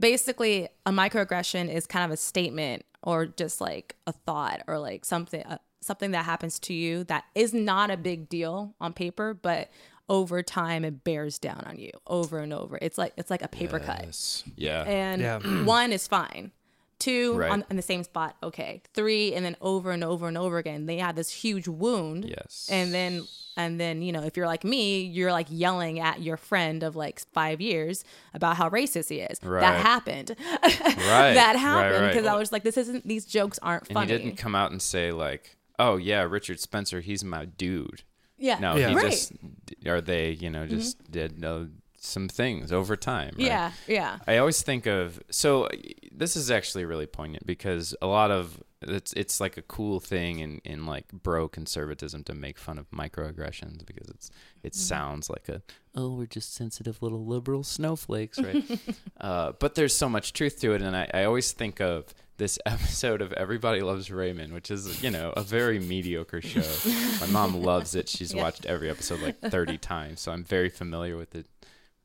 basically, a microaggression is kind of a statement or just like a thought or like something uh, something that happens to you that is not a big deal on paper, but over time it bears down on you over and over. It's like it's like a paper cut. Yes. Yeah. And Yeah. one is fine. Two Right. on in the same spot, okay. Three, and then over and over and over again, they had this huge wound. yes. And then and then you know if you're like me, you're like yelling at your friend of like five years about how racist he is. Right. That happened. Right. that Right, happened right. because I was like, this isn't. These jokes aren't funny and funny. he didn't come out and say like, "Oh yeah, Richard Spencer, he's my dude." yeah. No, Yeah. he Right. Mm-hmm. just or they, you know, just did uh, some things over time. Right? Yeah. Yeah. I always think of so this is actually really poignant because a lot of it's it's like a cool thing in, in like bro conservatism to make fun of microaggressions because it's it sounds like a oh we're just sensitive little liberal snowflakes right? Uh, but there's so much truth to it. And I, I always think of this episode of Everybody Loves Raymond which is you know a very mediocre show. My mom loves it. She's Yeah. watched every episode like 30 times. So I'm very familiar with it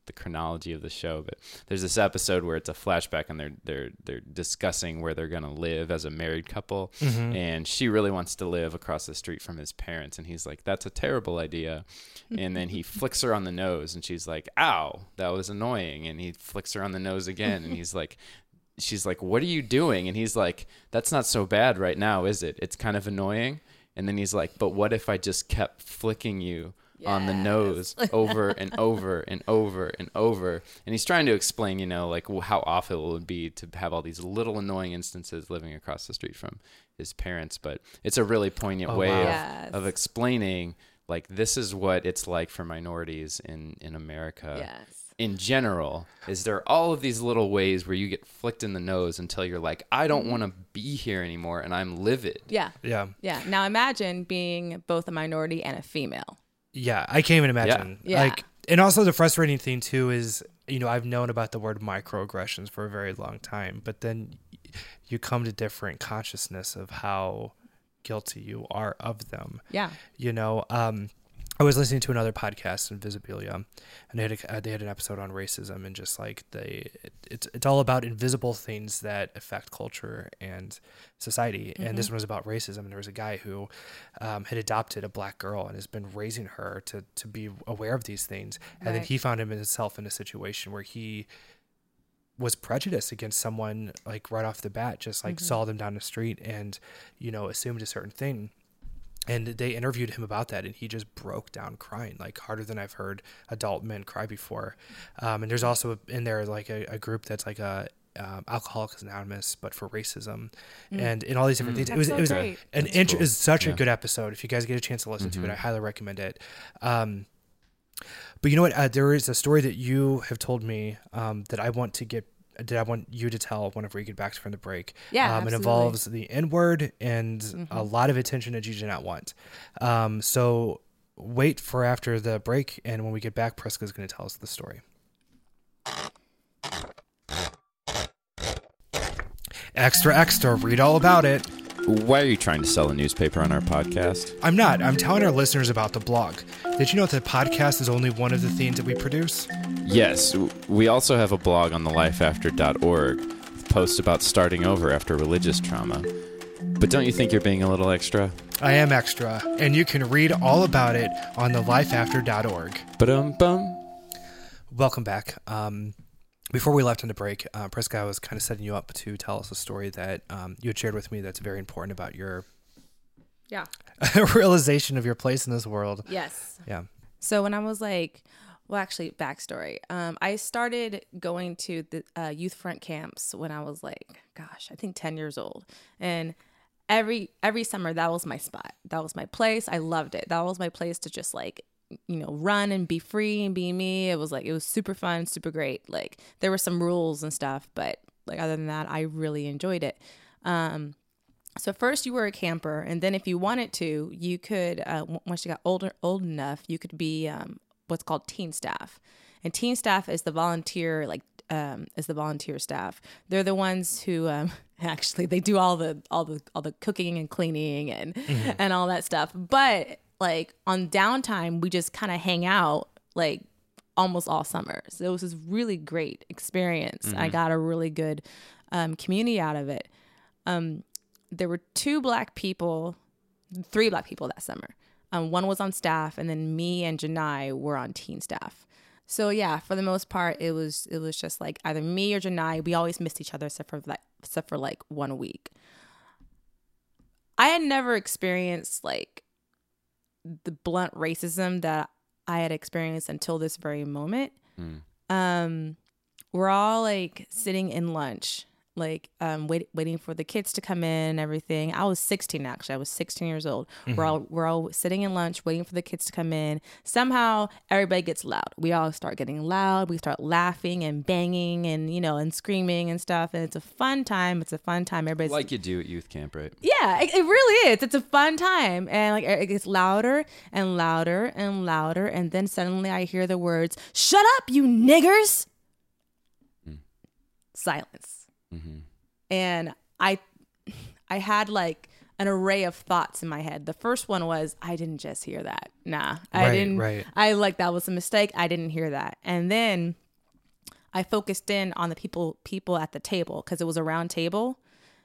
the chronology of the show, but there's this episode where it's a flashback and they're they're they're discussing where they're gonna live as a married couple, Mm-hmm. and she really wants to live across the street from his parents, and he's like, "That's a terrible idea," and then he flicks her on the nose, and she's like, "Ow, that was annoying," and he flicks her on the nose again, and he's like. She's like, "What are you doing?" And he's like, "That's not so bad right now, is it? It's kind of annoying." And then he's like, "But what if I just kept flicking you on the nose over and over and over and over. And he's trying to explain, you know, like how awful it would be to have all these little annoying instances living across the street from his parents. But it's a really poignant Oh, way wow. of, Yes. of explaining, like, this is what it's like for minorities in, in America. yes. In general, is there all of these little ways where you get flicked in the nose until you're like, I don't Mm-hmm. want to be here anymore, and I'm livid. Yeah. Yeah. Yeah. Now imagine being both a minority and a female. Yeah, I can't even imagine. Yeah. Like, and also the frustrating thing too is, you know, I've known about the word microaggressions for a very long time, but then you come to different consciousness of how guilty you are of them. Yeah. You know, um, I was listening to another podcast, Invisibilia, and they had a, uh, they had an episode on racism and just like they, it, it's it's all about invisible things that affect culture and society. And this one was about racism. And there was a guy who um, had adopted a black girl and has been raising her to to be aware of these things. And then he found himself in a situation where he was prejudiced against someone like right off the bat, just like saw them down the street and you know assumed a certain thing and they interviewed him about that and he just broke down crying like harder than i've heard adult men cry before. Um, and there's also in there like a, a group that's like a um, alcoholics anonymous but for racism. And in all these different Mm. things it was That's it was great. an That's int- cool. it was such a good episode. If you guys get a chance to listen to it i highly recommend it. Um, but you know what uh, there is a story that you have told me um, that i want to get that i want you to tell whenever we get back from the break Yeah, um, it involves the N word and a Mhm. lot of attention that you do not want. Um, so wait for after the break, and when we get back, Prisca's going to tell us the story. Extra, extra, read all about it. Why are you trying to sell a newspaper on our podcast? I'm not. I'm telling our listeners about the blog. Did you know that the podcast is only one of the things that we produce? Yes, we also have a blog on thelifeafter.org with posts about starting over after religious trauma. But don't you think you're being a little extra? I am extra, and you can read all about it on thelifeafter.org. Ba-dum bum. Welcome back. Um, before we left on the break, uh, was kind of setting you up to tell us a story that um, you had shared with me that's very important about your Yeah. realization of your place in this world. Yes. Yeah. So when I was like, well, actually, backstory. Um, I started going to the uh, Youthfront camps when I was like, gosh, I think ten years old, and every every summer that was my spot. That was my place. I loved it. That was my place to just like you know run and be free and be me. It was like it was super fun, super great. Like there were some rules and stuff, but like other than that, I really enjoyed it. Um, so first you were a camper, and then if you wanted to, you could uh, once you got older old enough, you could be um, what's called teen staff. And teen staff is the volunteer like um, is the volunteer staff. They're the ones who um, actually they do all the all the all the cooking and cleaning and and all that stuff. But like on downtime, we just kind of hang out like almost all summer. So it was this really great experience. I got a really good um, community out of it. Um, there were two black people, three black people that summer. Um, one was on staff, and then me and Janai were on teen staff. So yeah, for the most part, it was it was just like either me or Janai. We always missed each other except for like except for like one week. I had never experienced like the blunt racism that I had experienced until this very moment. Mm. Um, we're all like sitting in lunch, like um, wait, waiting for the kids to come in and everything. I was 16 actually. I was 16 years old. We're all we're all sitting in lunch, waiting for the kids to come in. Somehow everybody gets loud. We all start getting loud. We start laughing and banging and you know and screaming and stuff. And it's a fun time. It's a fun time. Everybody's Like you do at youth camp, right? yeah, it, it really is. It's a fun time, and like it gets louder and louder and louder, and then suddenly I hear the words, "Shut up, you niggers!" Silence, Mm-hmm. and I, I had like an array of thoughts in my head. The first one was, I didn't just hear that. Nah, I Right, didn't. right. I like that was a mistake. I didn't hear that, and then I focused in on the people people at the table because it was a round table,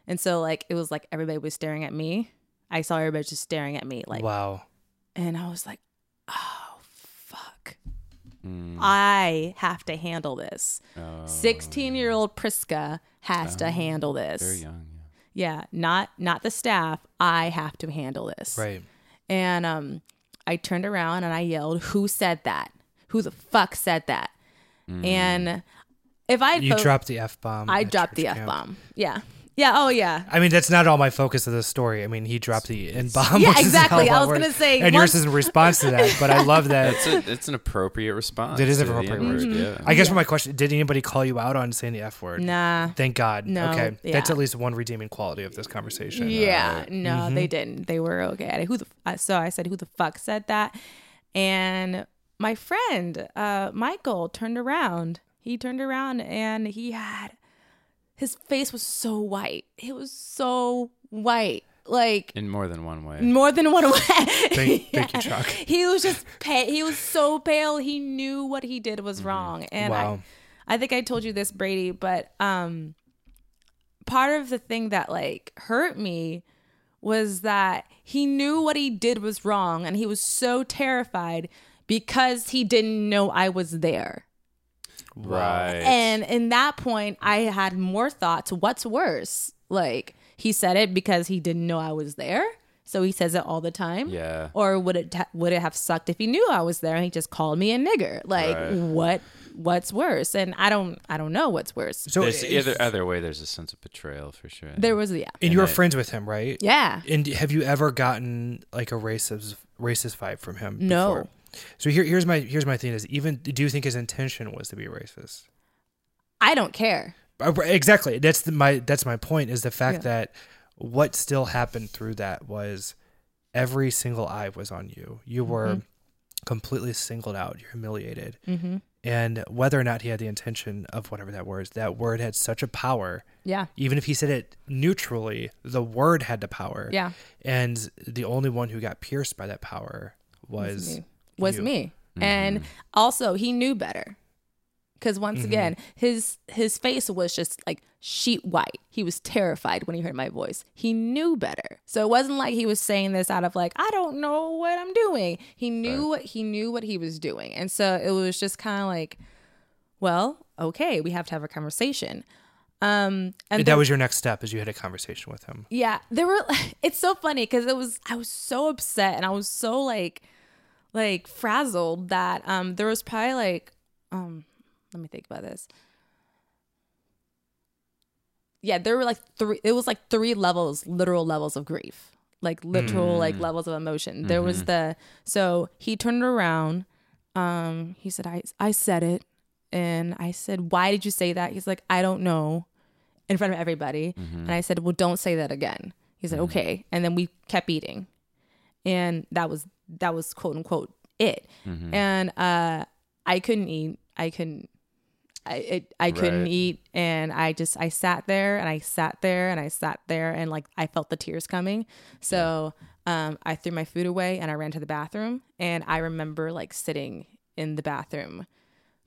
and so like it was like everybody was staring at me. I saw everybody just staring at me like, wow. and I was like, oh Mm. I have to handle this. Oh, Sixteen year old Prisca has to handle this. very young. Yeah, not not the staff. I have to handle this. Right. And um, I turned around and I yelled, "Who said that? Who the fuck said that?" And if I You dropped the F bomb. I dropped the f bomb. Yeah, yeah. Oh yeah. I mean, that's not all my focus of the story. I mean, he dropped the N bomb. Yeah, which is a hell exactly. of a I was gonna say, and once- yours is in response to that. But I love that. It's a, it's an appropriate response. It is an appropriate N-word, response. Yeah. I guess for my question, did anybody call you out on saying the F word? Nah. Thank God. No, okay, yeah. that's at least one redeeming quality of this conversation. Yeah, no, Mm-hmm. they didn't. They were okay. Who the uh, so I said, "Who the fuck said that?" And my friend uh, Michael turned around. He turned around and he had his face was so white. It was so white, like In more than one way. more than one way. Thank- thank you, Chuck. He was just pale. He was so pale. He knew what he did was wrong. And Wow. I, I think I told you this, Brady, but um, part of the thing that like hurt me was that he knew what he did was wrong, and he was so terrified because he didn't know I was there. Right. And in that point, I had more thoughts. What's worse? Like he said it because he didn't know I was there so he says it all the time? Yeah. Or would it ha- would it have sucked if he knew I was there and he just called me a nigger? Like Right. what what's worse? And I don't I don't know what's worse. So There's if- either either way. There's a sense of betrayal for sure. There was yeah. and you were I- friends with him, right? Yeah. And have you ever gotten like a racist racist vibe from him? No. before? So here, here's my here's my thing: is even do you think his intention was to be racist? I don't care. Uh, Exactly. That's the, my that's my point. Is the fact Yeah. that what still happened through that was every single eye was on you. You were Mhm. completely singled out. You're humiliated. Mhm. And whether or not he had the intention of whatever that word is, that word had such a power. Yeah. Even if he said it neutrally, the word had the power. Yeah. And the only one who got pierced by that power was. Was you. me. And also he knew better. Cuz once Mm-hmm. again, his his face was just like sheet white. He was terrified when he heard my voice. He knew better. So it wasn't like he was saying this out of like I don't know what I'm doing. He knew what he knew what he was doing. And so it was just kind of like well, okay, we have to have a conversation. Um and that there- was your next step is you had a conversation with him. yeah, there were. It's so funny because it was. I was so upset and I was so like, like frazzled that um there was probably like um let me think about this. Yeah, there were like three. It was like three levels, literal levels of grief, like literal like levels of emotion. There was the so he turned around. Um, he said, "I I said it," and I said, "Why did you say that?" He's like, "I don't know." in front of everybody. And I said, Well, don't say that again. He said, Okay. And then we kept eating. And that was that was quote unquote it. And uh I couldn't eat. I couldn't I it, I couldn't Right. eat and I just I sat there and I sat there and I sat there and like I felt the tears coming. So um I threw my food away and I ran to the bathroom and I remember like sitting in the bathroom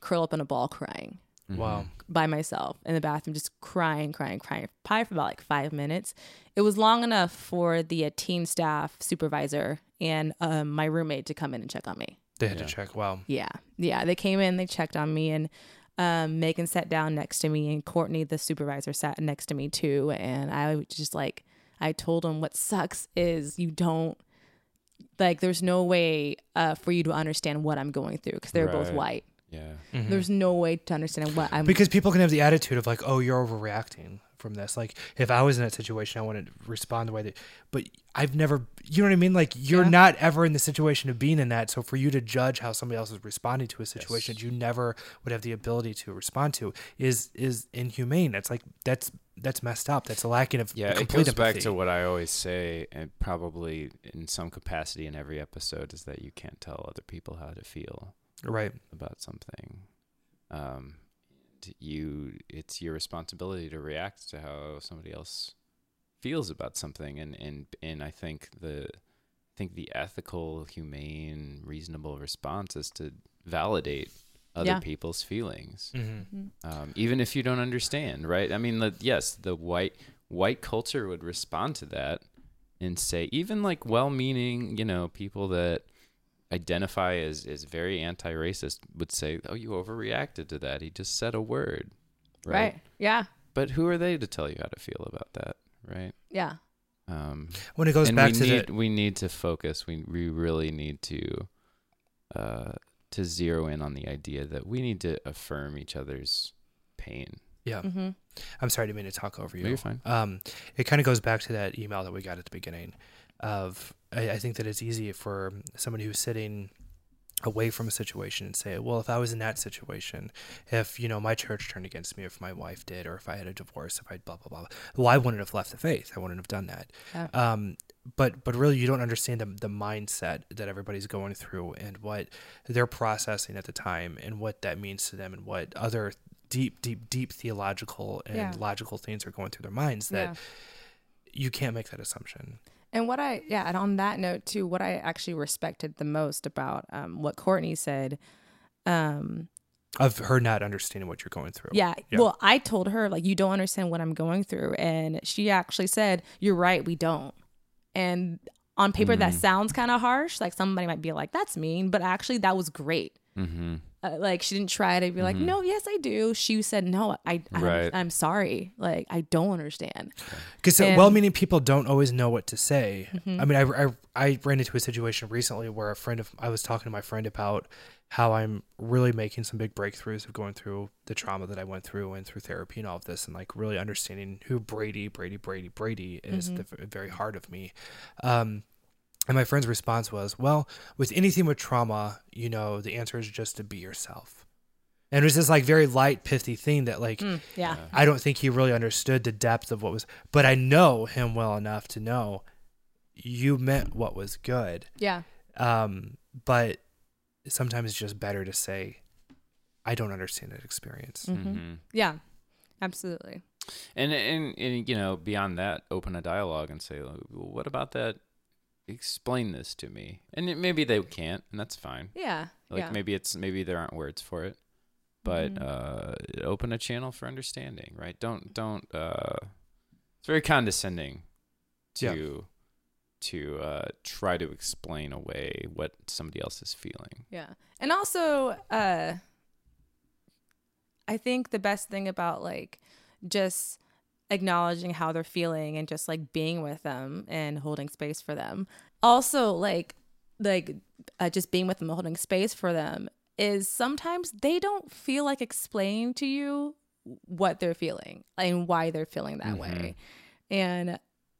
curl up in a ball crying Wow. by myself in the bathroom, just crying, crying, crying, probably for about like five minutes. It was long enough for the uh, teen staff supervisor and um, my roommate to come in and check on me. They had to check. Wow. Yeah, yeah, they came in, they checked on me, and um, Megan sat down next to me, and Courtney, the supervisor, sat next to me too. And I was just like, I told them what sucks is you don't like. There's no way uh, for you to understand what I'm going through because they're both white. Yeah. Mm-hmm. There's no way to understand what I'm. Because people can have the attitude of like, oh, you're overreacting from this. Like, if I was in that situation, I wouldn't respond the way that. But I've never, you know what I mean? Like, you're Yeah. not ever in the situation of being in that. So for you to judge how somebody else is responding to a situation that you never would have the ability to respond to is is inhumane. That's like that's that's messed up. That's a lacking of Yeah, it complete goes back to what I always say, and probably in some capacity in every episode, is that you can't tell other people how to feel right. about something. Um, you, it's your responsibility to react to how somebody else feels about something, and and and I think the, I think the ethical, humane, reasonable response is to validate other Yeah. people's feelings hmm um, even if you don't understand, right? I mean, the, yes, the white white culture would respond to that and say, even like well-meaning, you know, people that identify as as very anti-racist would say, "Oh, you overreacted to that. He just said a word." Right? right. Yeah. But who are they to tell you how to feel about that, right? Yeah. Um, When it goes and back we to need the we need to focus. We we really need to uh to zero in on the idea that we need to affirm each other's pain. yeah. Mm-hmm. I'm sorry to mean to talk over you. No, you're fine. Um, it kind of goes back to that email that we got at the beginning. Of I, I think that it's easy for somebody who's sitting away from a situation and say, well, if I was in that situation, if you know my church turned against me, if my wife did, or if I had a divorce, if I blah blah blah, blah. well, I wouldn't have left the faith. I wouldn't have done that. Yeah. Um, but but really, you don't understand the the mindset that everybody's going through and what they're processing at the time and what that means to them and what other deep deep deep theological and Yeah. logical things are going through their minds that Yeah. you can't make that assumption. And what I yeah, and on that note too, what I actually respected the most about um, what Courtney said, um, Of her not understanding what you're going through. yeah, Yeah. Well, I told her like you don't understand what I'm going through, and she actually said, "You're right, we don't." And on paper, that Mm. sounds kind of harsh. Like somebody might be like, "That's mean," but actually, that was great. Mm-hmm. Uh, like she didn't try to be like, no, yes, I do. She said, no, I, I'm, Right. I'm sorry. Like I don't understand. Because And- well-meaning people don't always know what to say. Mm-hmm. I mean, I, I I ran into a situation recently where a friend of I was talking to my friend about how I'm really making some big breakthroughs of going through the trauma that I went through and through therapy and all of this, and like really understanding who Brady, Brady, Brady, Brady is Mm-hmm. at the very heart of me. Um, and my friend's response was, "Well, with anything with trauma, you know, the answer is just to be yourself." And it was this like very light, pithy thing that like Mm, yeah. I don't think he really understood the depth of what was, but I know him well enough to know you meant what was good. Yeah. Um, but sometimes it's just better to say, I don't understand that experience. hmm hmm Yeah. Absolutely. And, and and you know beyond that, open a dialogue and say, well, what about that? Explain this to me. And it, maybe they can't, and that's fine. Yeah. Like yeah. maybe it's maybe there aren't words for it, but Mhm. uh, open a channel for understanding. Right? Don't don't. Uh, it's very condescending Yeah. to to uh, try to explain away what somebody else is feeling. Yeah. And also, uh I think the best thing about like just acknowledging how they're feeling and just like being with them and holding space for them. Also like like uh, just being with them and holding space for them is sometimes they don't feel like explaining to you what they're feeling and why they're feeling that way. And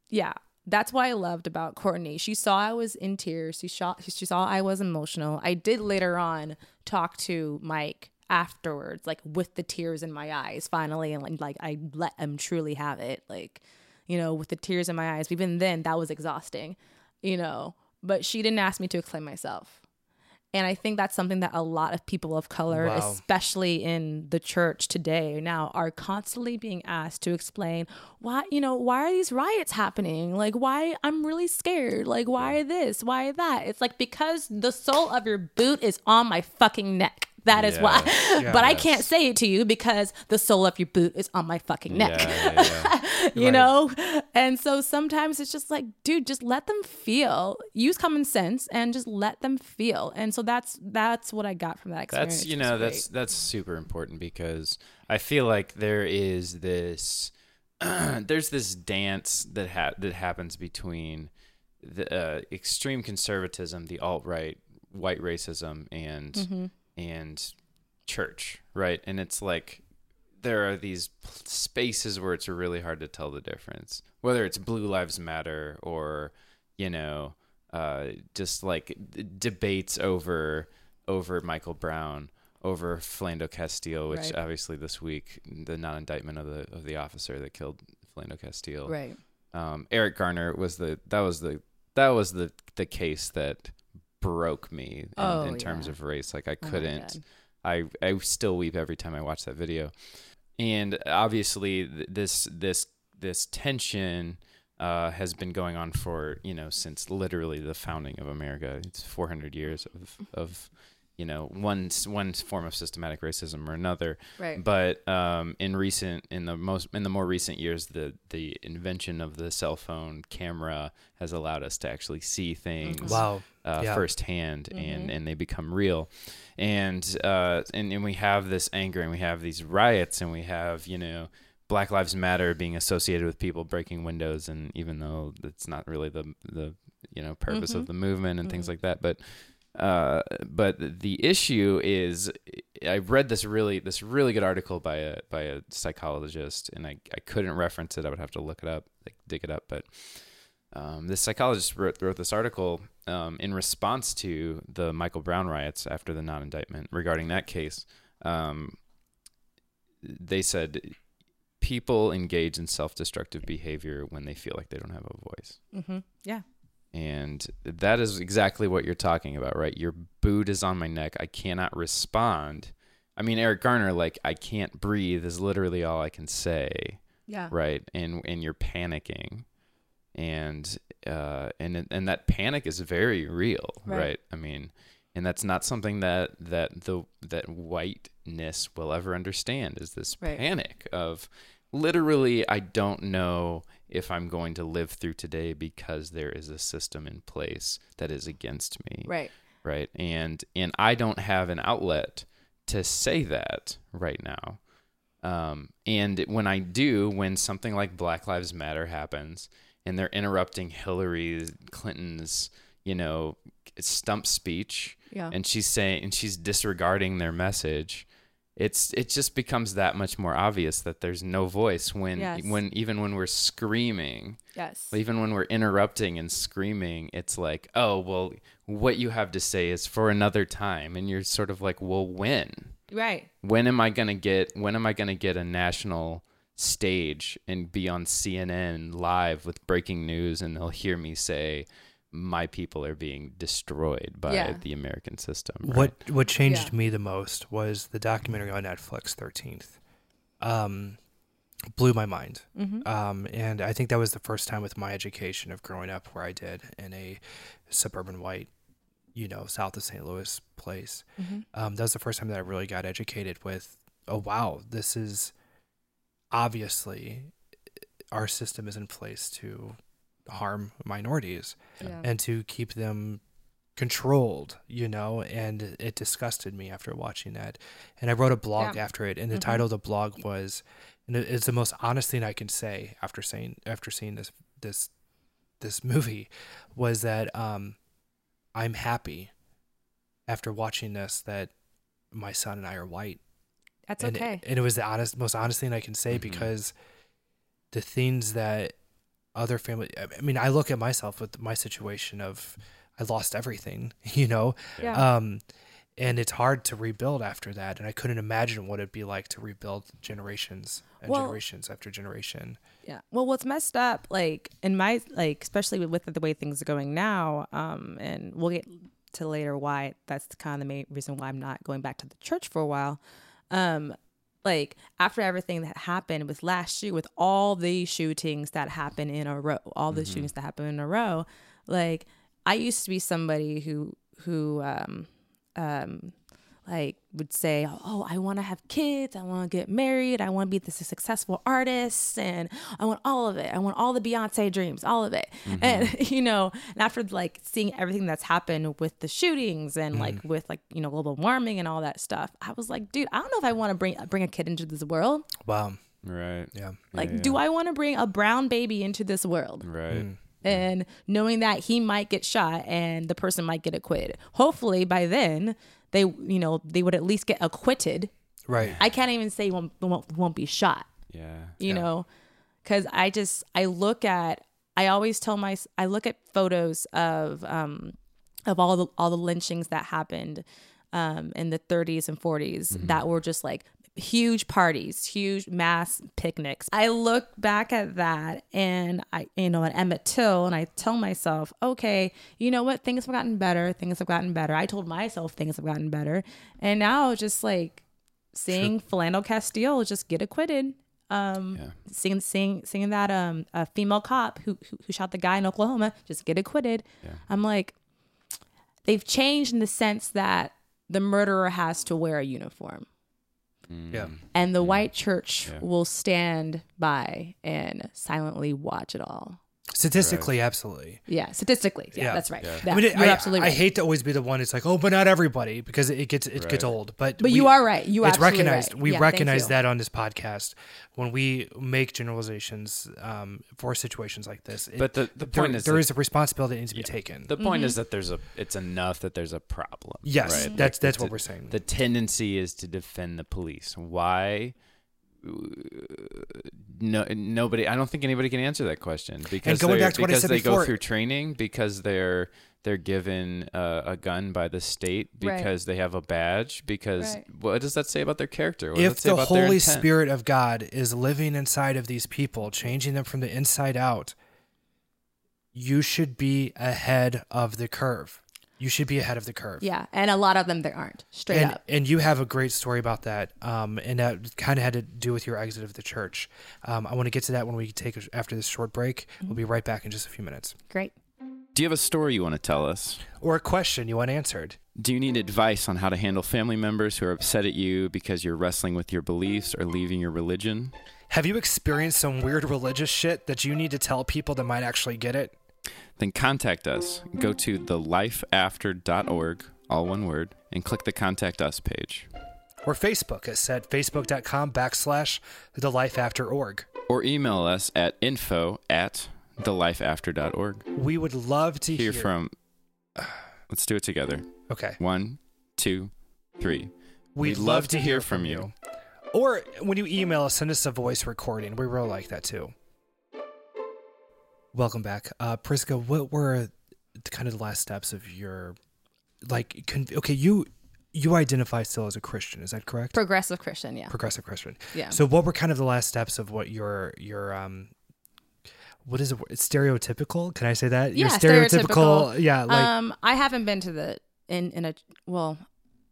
yeah, that's what I loved about Courtney. She saw I was in tears. She saw she saw I was emotional. I did later on talk to Mike afterwards, like with the tears in my eyes, finally, and like, I let him truly have it, like you know, with the tears in my eyes. Even then, that was exhausting, you know. But she didn't ask me to explain myself. And I think that's something that a lot of people of color, Wow. especially in the church today now, are constantly being asked to explain why, you know, why are these riots happening? Like, why I'm really scared. Like, why this? Why that? It's like because the sole of your boot is on my fucking neck. That is why. But I can't say it to you because the sole of your boot is on my fucking neck Yeah, yeah, yeah. you Right. know? And so sometimes it's just like, dude, just let them feel. Use common sense and just let them feel. And so that's that's what I got from that experience. that's you know that's that's super important because i feel like there is this there's this dance that ha- that happens between the uh, extreme conservatism the alt-right white racism and Mm-hmm. And church right and it's like there are these spaces where it's really hard to tell the difference whether it's blue lives matter or you know uh, just like debates over over michael brown over Philando Castile, which Right. obviously this week the non-indictment of the of the officer that killed Philando Castile. right. Um, Eric Garner was the that was the that was the the case that broke me in, Oh, in terms yeah. of race. Like I Oh couldn't. God. I I still weep every time I watch that video, and obviously th- this this this tension uh, has been going on for you know since literally the founding of America. It's 400 years of of you know one one form of systematic racism or another. Right. But um, in recent, in the most, in the more recent years, the the invention of the cell phone camera has allowed us to actually see things Wow. uh, Yeah. firsthand, and Mhm. and they become real, and uh, and and we have this anger, and we have these riots, and we have you know. Black Lives Matter being associated with people breaking windows, and even though it's not really the the you know purpose of Mhm. the movement and things Mhm. like that, but uh, but the issue is, I read this really this really good article by a by a psychologist, and I, I couldn't reference it. I would have to look it up, like dig it up. But um, this psychologist wrote, wrote this article um, in response to the Michael Brown riots after the non-indictment regarding that case. Um, they said people engage in self-destructive behavior when they feel like they don't have a voice. Mm-hmm. Yeah. And that is exactly what you're talking about, right? Your boot is on my neck. I cannot respond. I mean, Eric Garner, like, I can't breathe is literally all I can say, Yeah. right? And and you're panicking, and uh, and and that panic is very real, Right. right? I mean, and that's not something that that the that whiteness will ever understand is this Right. panic of literally I don't know if I'm going to live through today because there is a system in place that is against me Right. right and and I don't have an outlet to say that right now. Um, and when I do, when something like Black Lives Matter happens and they're interrupting Hillary Clinton's, you know, stump speech, Yeah. and she's saying and she's disregarding their message, it's it just becomes that much more obvious that there's no voice when Yes. when even when we're screaming, yes. even when we're interrupting and screaming, it's like, oh well, what you have to say is for another time, and you're sort of like, well, when? Right. when am I gonna get when am I gonna get a national stage and be on CNN live with breaking news and they'll hear me say my people are being destroyed by Yeah. the American system. What what changed Yeah. me the most was the documentary on Netflix, Thirteenth. Um, blew my mind. Mm-hmm. Um, and I think that was the first time with my education of growing up where I did in a suburban white, you know, south of St. Louis place. Mm-hmm. Um, that was the first time that I really got educated with, oh wow, this is obviously our system is in place to harm minorities Yeah. and to keep them controlled, you know, and it disgusted me after watching that. And I wrote a blog Yeah. after it, and the Mhm. title of the blog was, and it's the most honest thing I can say after saying after seeing this this this movie, was that um, I'm happy after watching this that my son and I are white. That's and okay. It, and it was the honest, most honest thing I can say Mhm. because the things that other family, I mean, I look at myself with my situation of I lost everything, you know, yeah. um, and it's hard to rebuild after that. And I couldn't imagine what it'd be like to rebuild generations and Well- generations after generation. Yeah. Well, what's messed up, like in my like, especially with the way things are going now, um, and we'll get to later why that's kind of the main reason why I'm not going back to the church for a while. Um, like after everything that happened with last year, with all the shootings that happened in a row, all the shootings that happened in a row, like I used to be somebody who who um um like would say, "Oh, I want to have kids. I want to get married. I want to be this successful artist, and I want all of it. I want all the Beyonce dreams, all of it." And you know, and after like seeing everything that's happened with the shootings and like with like you know global warming and all that stuff, I was like, dude, I don't know if I want to bring bring a kid into this world. Wow. Right. Yeah. Like, Yeah, do I want to bring a brown baby into this world? Right. Mm. and knowing that he might get shot and the person might get acquitted. Hopefully by then they you know they would at least get acquitted. Right. I can't even say won't won't, won't be shot, Yeah. you Yeah. know, cuz I just I look at I always tell my I look at photos of um of all the all the lynchings that happened um in the 30s and 40s that were just like huge parties, huge mass picnics. I look back at that and I, you know, at Emmett Till and I tell myself, okay, you know what? Things have gotten better. Things have gotten better. I told myself things have gotten better. And now just like seeing Philando Castile just get acquitted. Um, Yeah. seeing, seeing, seeing that, um, a female cop who, who, who shot the guy in Oklahoma just get acquitted. Yeah. I'm like, they've changed in the sense that the murderer has to wear a uniform Yeah. And the white church Yeah. will stand by and silently watch it all. Statistically, absolutely. Yeah, statistically, yeah, Yeah. that's right. Yeah. Yeah, I mean, you're I, absolutely I hate to always be the one. It's like, oh, but not everybody, because it gets it gets old. But but we- you are right. You are it's absolutely recognized. right. We Yeah, recognize that on this podcast when we make generalizations um, for situations like this. It- But the, the there, point is there that- is a responsibility that needs to be taken. the point Mm-hmm. is that there's a it's enough that there's a problem. yes, right? that's Like, that's the- what we're saying. The tendency is to defend the police. Why? No, nobody. I don't think anybody can answer that question because going they're- back to what I because said they before- go through training because they're they're given uh, a gun by the state Right. because they have a badge because Right. what does that say about their character? What does if say the about Holy intent? Spirit of God is living inside of these people, changing them from the inside out, you should be ahead of the curve. You should be ahead of the curve. Yeah, and a lot of them there aren't. Straight and, up. and you have a great story about that, um, and that kind of had to do with your exit of the church. Um, I want to get to that when we take a, after this short break. We'll be right back in just a few minutes. Great. Do you have a story you want to tell us? Or a question you want answered. Do you need advice on how to handle family members who are upset at you because you're wrestling with your beliefs or leaving your religion? Have you experienced some weird religious shit that you need to tell people that might actually get it? Then contact us. Go to thelifeafter.org, all one word, and click the Contact Us page. or Facebook us at facebook.com backslash the life after org. Or email us at info at thelifeafter.org. We would love to Hear hear, from. Let's do it together. Okay. One, two, three. We'd, love to hear from you. Or when you email us, send us a voice recording. We really like that too. Welcome back. Uh, Prisca, what were the, kind of the last steps of your, like, con- okay, you you identify still as a Christian, is that correct? Progressive Christian, yeah. Progressive Christian. Yeah. So what were kind of the last steps of what your your um what is it it's stereotypical? Can I say that? your Yeah, stereotypical stereotypical. yeah, like um, I haven't been to the in in a well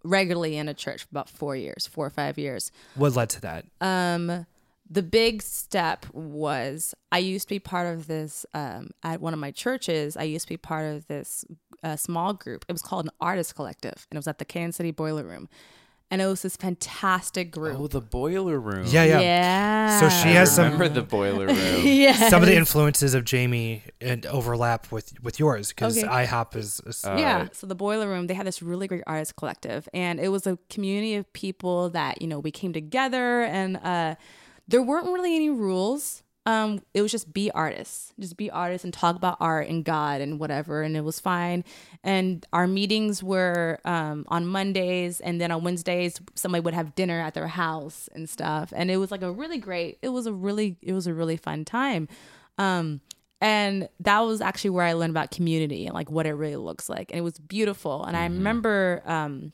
regularly in a church for about four years, four or five years. what led to that? Um, the big step was I used to be part of this um, at one of my churches. I used to be part of this uh, small group. It was called an artist collective, and it was at the Kansas City Boiler Room, and it was this fantastic group. Oh, the boiler room. Yeah, yeah. yeah. So she I has some- remember the boiler room. yeah. Some of the influences of Jamie and overlap with with yours because Okay. IHOP is, is Uh, yeah. So the Boiler Room, they had this really great artist collective, and it was a community of people that you know we came together, and uh, there weren't really any rules. Um, it was just be artists, just be artists and talk about art and God and whatever, and it was fine. And our meetings were um, on Mondays, and then on Wednesdays somebody would have dinner at their house and stuff, and it was like a really great. It was a really, it was a really fun time. Um, and that was actually where I learned about community and like what it really looks like. And it was beautiful. And I remember, um,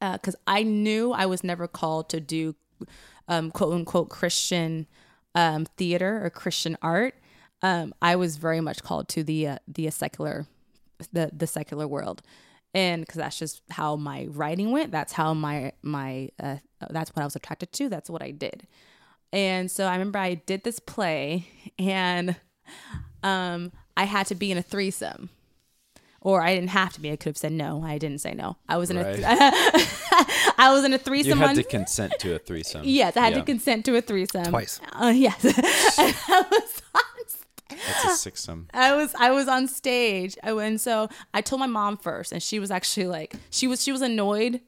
because I knew I was never called to do, um, quote unquote Christian, um, theater or Christian art. Um, I was very much called to the uh, the secular, the the secular world, and because that's just how my writing went. That's how my my uh, that's what I was attracted to. That's what I did. And so I remember I did this play and um, I had to be in a threesome. Or I didn't have to be. I could have said no. I didn't say no. I was in Right. a I was in a threesome. You had on to consent to a threesome. Yes, I had Yeah. to consent to a threesome. Twice. Uh, yes. And I was on That's a sixsome. I was I was on stage, I, and so I told my mom first, and she was actually like, she was she was annoyed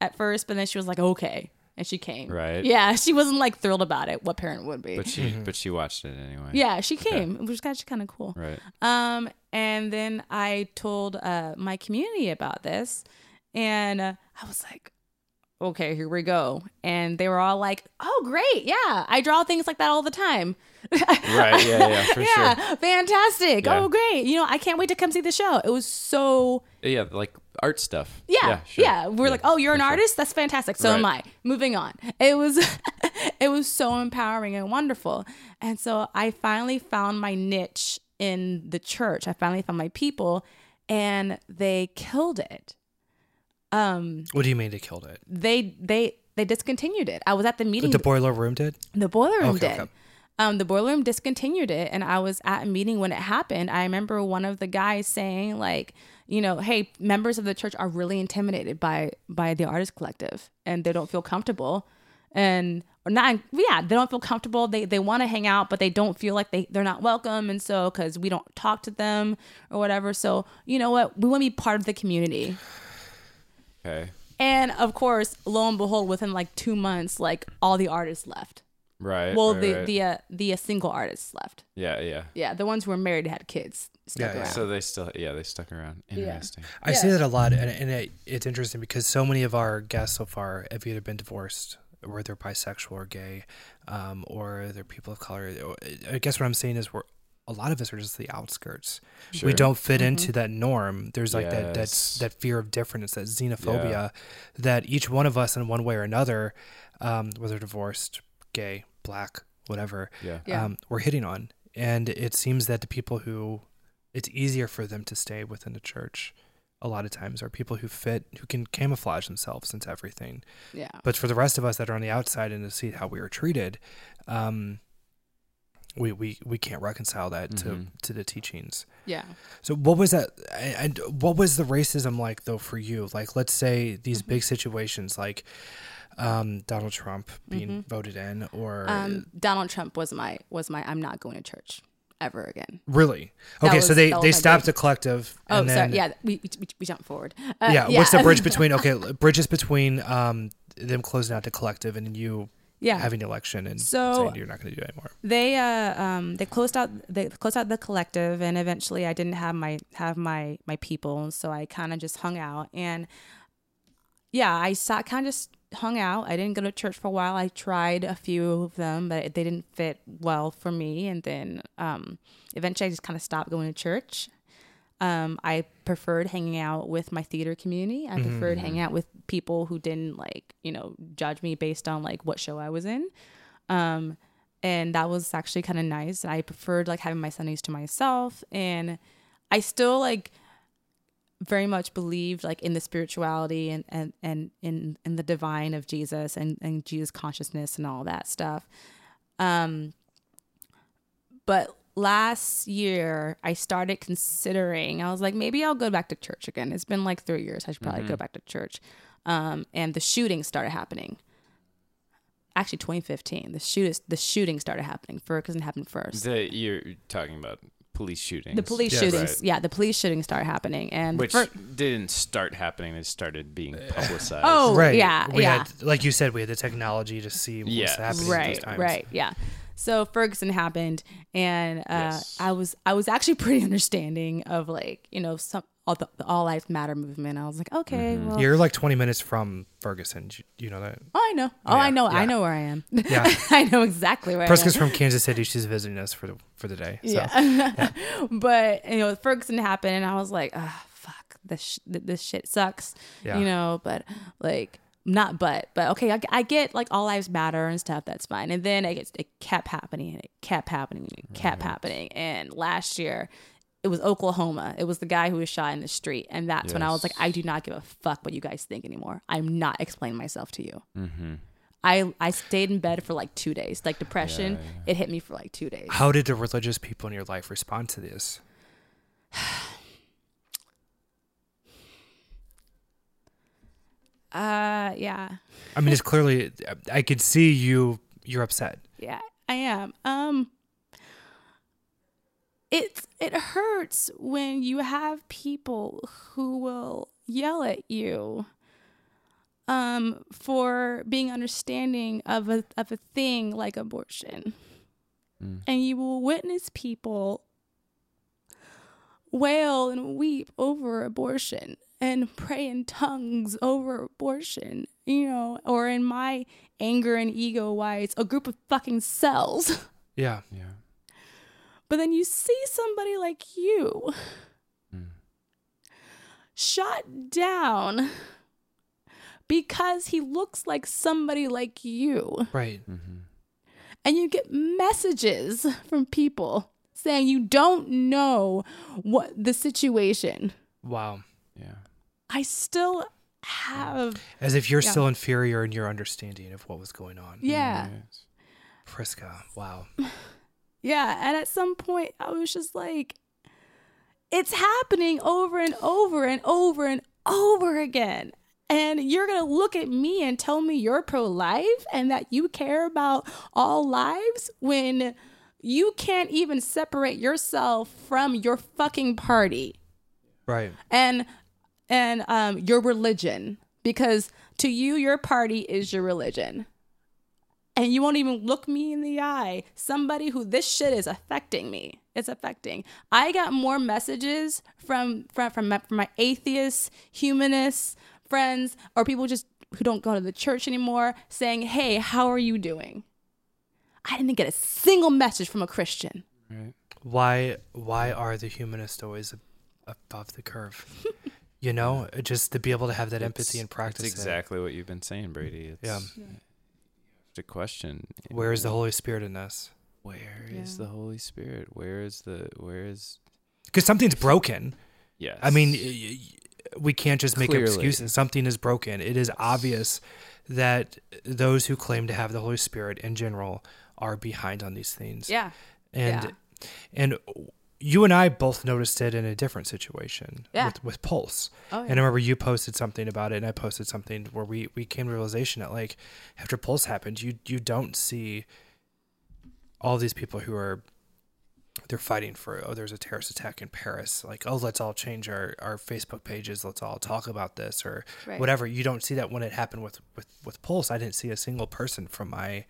at first, but then she was like, okay, and she came. Right. Yeah, she wasn't like thrilled about it. What parent would be? But she Mm-hmm. but she watched it anyway. yeah, she came, which was actually kind of cool. Right. Um, and then I told uh, my community about this, and uh, I was like, okay, here we go. And they were all like, oh, great. Yeah, I draw things like that all the time. Right. Yeah. Yeah. For yeah, sure. fantastic. Yeah. Oh, great. You know, I can't wait to come see the show. It was so, Yeah. Like art stuff. yeah, yeah. sure. We're Yeah, like, oh, you're for an sure. artist? That's fantastic. So am I. Moving on. It was, it was so empowering and wonderful. And so I finally found my niche in the church. I finally found my people, and they killed it. Um, What do you mean they killed it? they they they discontinued it. I was at the meeting. The boiler room did? The boiler room Okay, did. okay. Um, the boiler room discontinued it, and I was at a meeting when it happened. I remember one of the guys saying, like, you know, hey, members of the church are really intimidated by by the artist collective, and they don't feel comfortable, and or not, yeah, they don't feel comfortable. They they want to hang out, but they don't feel like they they're not welcome, and so because we don't talk to them or whatever. So you know what, we want to be part of the community. Okay. And of course, lo and behold, within like two months, like all the artists left. Right. Well, right, the right. the uh, the uh, single artists left. yeah. Yeah. Yeah, the ones who were married had kids stuck Yeah, yeah. around. So they still yeah they stuck around. Interesting. I see that a lot, and, and it, it's interesting because so many of our guests so far have either been divorced, or they're bisexual or gay, um, or they're people of color. I guess what I'm saying is we're a lot of us are just the outskirts. Sure. We don't fit Mm-hmm. into that norm. There's like that Yes. that that fear of difference, that xenophobia, that each one of us in one way or another, um, whether divorced, gay, black, whatever, Yeah. Yeah. um, we're hitting on. And it seems that the people who it's easier for them to stay within the church a lot of times are people who fit, who can camouflage themselves into everything. yeah. But for the rest of us that are on the outside and to see how we were treated, um, we, we, we can't reconcile that to, Mhm. to the teachings. Yeah. So what was that? And what was the racism like though for you? Like, let's say these Mm-hmm. big situations, like um, Donald Trump being Mhm. voted in, or Um, Donald Trump was my was my I'm not going to church ever again. really? Okay, so they they stopped the collective. Oh, and then, sorry. Yeah, we we, we, jumped forward. Uh, yeah, What's the bridge between? Okay, bridges between um, them closing out the collective and you yeah. having the election and So- saying you're not going to do it anymore. they uh um they closed out they closed out the collective and eventually I didn't have my have my my people so I kind of just hung out and yeah I saw kind of just hung out I didn't go to church for a while I tried a few of them but they didn't fit well for me and then um eventually I just kind of stopped going to church um, I preferred hanging out with my theater community. I preferred hanging out with people who didn't like, you know, judge me based on like what show I was in. Um, and that was actually kind of nice. And I preferred like having my Sundays to myself. And I still like very much believed like in the spirituality and and and in in the divine of Jesus and and Jesus consciousness and all that stuff. Um, but last year I started considering. I was like, maybe I'll go back to church again. It's been like three years. I should probably go back to church. Um, and the shooting started happening. Actually, 2015. The shoot the shooting started happening. Ferguson happened first. The, you're talking about police shootings. The police Yes. shootings, Right. yeah, the police shootings start happening, and Which fir- didn't start happening. it started being publicized. Oh, right. yeah, We yeah. had, like you said, we had the technology to see what Yes. was happening. right times. right yeah so ferguson happened and uh, Yes. i was i was actually pretty understanding of like you know some all the, the all lives matter movement i was like okay Mm-hmm. well You're like 20 minutes from Ferguson. You, you know that. oh i know oh Yeah, i know yeah. i know where i am Yeah. i know exactly where am from Kansas City. She's visiting us for the for the day. So. yeah, but you know ferguson happened and i was like ah fuck this sh- this shit sucks Yeah. you know but like not but but okay I, I get like all lives matter and stuff that's fine and then it, gets, it kept happening and it kept happening and it kept happening and last year it was oklahoma it was the guy who was shot in the street and that's when i was like i do not give a fuck what you guys think anymore i'm not explaining myself to you Mm-hmm. i i stayed in bed for like two days like depression Yeah, yeah. it hit me for like two days How did the religious people in your life respond to this? uh yeah I mean, it's clearly I could see you. You're upset. Yeah, I am. Um it it hurts when you have people who will yell at you um for being understanding of a of a thing like abortion. Mm. And you will witness people wail and weep over abortion and pray in tongues over abortion, you know, or in my anger and ego why it's a group of fucking cells. Yeah. Yeah. But then you see somebody like you Mm. shot down because he looks like somebody like you. Right. Mm-hmm. And you get messages from people saying you don't know what the situation. Wow. Yeah. I still have As if you're Yeah. still inferior in your understanding of what was going on. yeah. Yes. Prisca. Wow. Yeah, and at some point I was just like it's happening over and over and over and over again. And you're going to look at me and tell me you're pro-life and that you care about all lives when you can't even separate yourself from your fucking party Right. and and um your religion because to you your party is your religion and you won't even look me in the eye somebody who this shit is affecting me it's affecting i got more messages from from from my, from my atheist humanist friends or people just who don't go to the church anymore saying hey how are you doing i didn't get a single message from a christian Right. Why why are the humanists always above the curve? you know, just to be able to have that empathy It's- and practice. That's it. exactly what you've been saying, Brady. It's Yeah. you have to question. Where is the Holy Spirit in this? Where is Yeah. the Holy Spirit? Where is the where is Because something's broken. yes. I mean, y- y- we can't just make Clearly. excuses. Something is broken. It is obvious that those who claim to have the Holy Spirit in general are behind on these things. yeah And Yeah. and you and I both noticed it in a different situation Yeah. with, with Pulse. oh yeah. And I remember you posted something about it, and I posted something where we we came to realization that like after Pulse happened, you you don't see all these people who are they're fighting for oh there's a terrorist attack in paris like oh let's all change our, our facebook pages let's all talk about this or Right. whatever you don't see that when it happened with with with pulse i didn't see a single person from my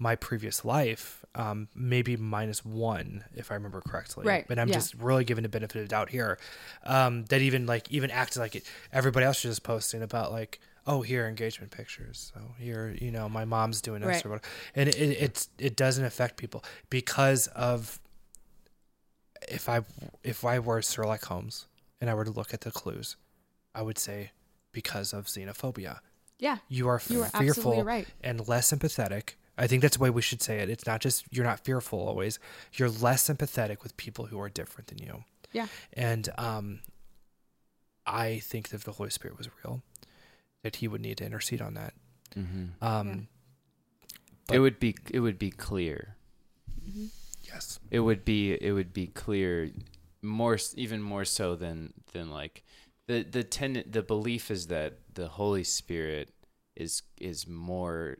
my previous life um maybe minus one if i remember correctly Right, but i'm yeah. just really giving the benefit of the doubt here um that even like even acted like it everybody else was just posting about like oh here engagement pictures so here you know my mom's doing this Right. or whatever and it, it it's it doesn't affect people because of if I if I were Sherlock Holmes and I were to look at the clues, I would say because of xenophobia. Yeah. You are You are fearful right. and less sympathetic. I think that's the way we should say it. It's not just you're not fearful always. You're less sympathetic with people who are different than you. Yeah. And um I think that if the Holy Spirit was real, that he would need to intercede on that. Mm-hmm. Um it would be it would be clear. yes. It would be it would be clear more even more so than than like the the ten, the belief is that the Holy Spirit is is more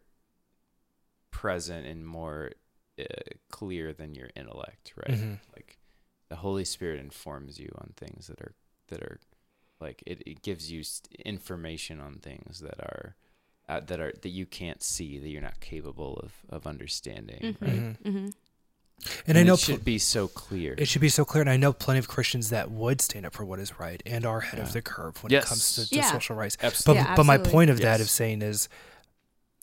present and more uh, clear than your intellect, right? Mhm. Like the Holy Spirit informs you on things that are that are like it, it gives you information on things that are uh, that are that you can't see that you're not capable of of understanding, Mhm. right? Mhm. Mm-hmm. And, I know it pl- should be so clear. It should be so clear, and I know plenty of Christians that would stand up for what is right and are ahead Yeah. of the curve when Yes. it comes to, to Yeah. social rights. But Absolutely. Yeah, but my point of that of saying is,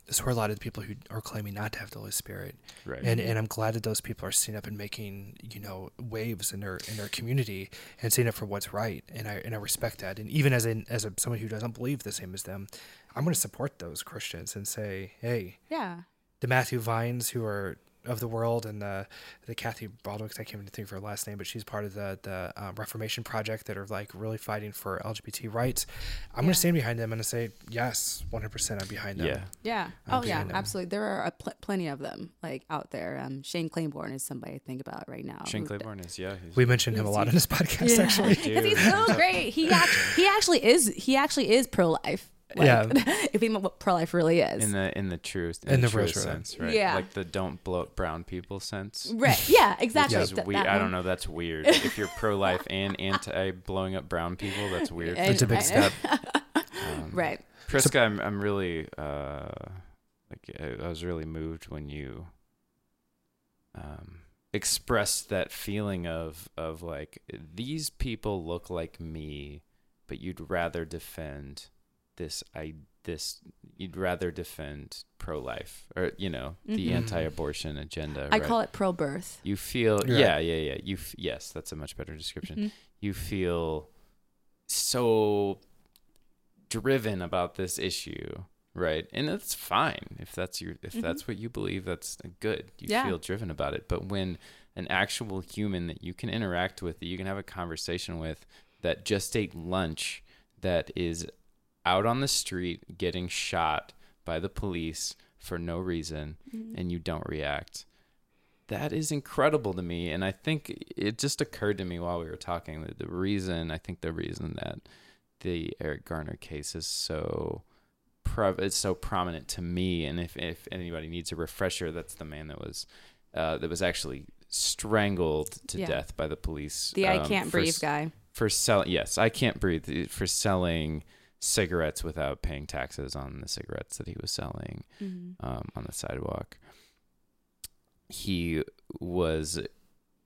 is where a lot of the people who are claiming not to have the Holy Spirit, right. and and I'm glad that those people are standing up and making you know waves in their in their community and standing up for what's right, and I and I respect that. And even as a as a someone who doesn't believe the same as them, I'm going to support those Christians and say, hey, Yeah. the Matthew Vines who are of the world and the the Kathy Baldwin, I can't even think of her last name, but she's part of the the um, Reformation Project that are like really fighting for LGBT rights. I'm Yeah. gonna stand behind them and say yes, 100. percent I'm behind them. yeah. Yeah. I'm oh, yeah. them. Absolutely. There are a pl- plenty of them like out there. Um, Shane Claiborne is somebody I think about right now. Shane who- Claiborne is yeah. He's, We mentioned him a lot in this podcast, actually. because he's so great. He actually, he actually is he actually is pro life. Like, Yeah. if you know what pro life really is. in the in the truest in, In the, the truest truest sense, right? Yeah. Like the don't blow up brown people sense. right. Yeah. Exactly. Which is we- I don't know. That's weird. if you're pro life and anti blowing up brown people, that's weird. And- It's a big step. Um, Right. Prisca, I'm I'm really uh like I, I was really moved when you um expressed that feeling of of like these people look like me, but you'd rather defend this I this you'd rather defend pro life or you know the Mhm. anti-abortion agenda. I right? call it pro birth. You feel You're yeah yeah yeah you f- yes that's a much better description Mhm. you feel so driven about this issue right and that's fine if that's your if Mhm. that's what you believe that's good you Yeah. feel driven about it but when an actual human that you can interact with that you can have a conversation with that just ate lunch that is out on the street getting shot by the police for no reason Mm-hmm. and you don't react that is incredible to me and i think it just occurred to me while we were talking that the reason i think the reason that the eric garner case is so it's so prominent to me and if, if anybody needs a refresher that's the man that was uh, that was actually strangled to Yeah. death by the police The I um, can't breathe s- guy. for selling yes i can't breathe for selling cigarettes without paying taxes on the cigarettes that he was selling Mm-hmm. um, on the sidewalk. He was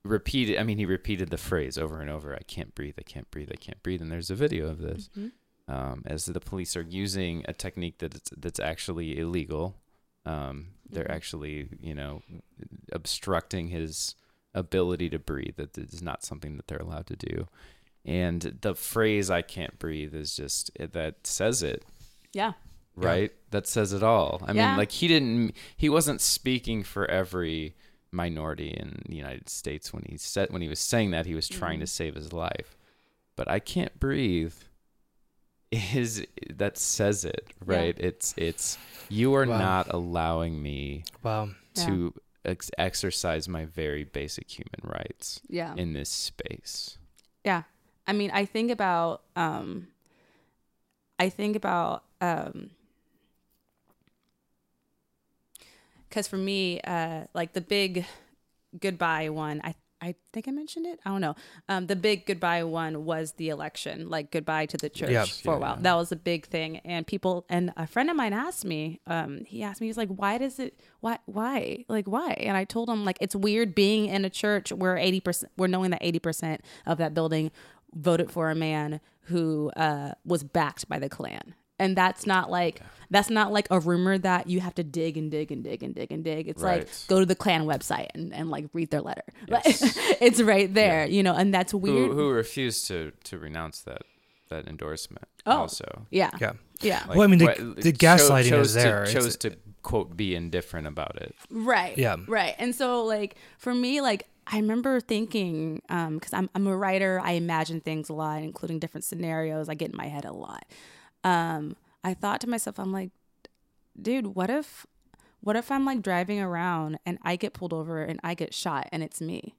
repeated. I mean, he repeated the phrase over and over. I can't breathe. I can't breathe. I can't breathe. And there's a video of this Mm-hmm. um, as the police are using a technique that's that's actually illegal. Um, they're Mhm. actually, you know, obstructing his ability to breathe. That is not something that they're allowed to do. And the phrase "I can't breathe" is just that says it Yeah. right? That says it all. I Yeah. mean, like he didn't he wasn't speaking for every minority in the United States when he said when he was saying that he was trying to Mhm. save his life. But I can't breathe is that says it, Yeah. right? It's it's you are Wow. not allowing me Wow. to ex- exercise my very basic human rights Yeah. in this space. Yeah. I mean, I think about um I think about um cuz for me uh like the big goodbye one I I think I mentioned it. I don't know. Um, the big goodbye one was the election, like goodbye to the church Yeah. for a while. Yeah. That was a big thing, and people and a friend of mine asked me. Um, he asked me, he's like, "Why does it? Why? Why? Like why?" And I told him, like, it's weird being in a church where eighty percent, we're knowing that eighty percent of that building voted for a man who uh, was backed by the Klan. And that's not like that's not like a rumor that you have to dig and dig and dig and dig and dig. It's like go to the Klan website and, and like read their letter. Yes. It's right there, you know, and that's weird. Who, who refused to to renounce that that endorsement? Oh. Also, yeah. Yeah. Yeah. Well, I mean, the- what- the gaslighting chose is there. To, It's- chose to quote be indifferent about it. Right. Yeah. Right. And so like for me, like I remember thinking, um, because I'm I'm a writer, I imagine things a lot, including different scenarios. I get in my head a lot. Um, I thought to myself, I'm like, dude, what if what if I'm like driving around and I get pulled over and I get shot and it's me?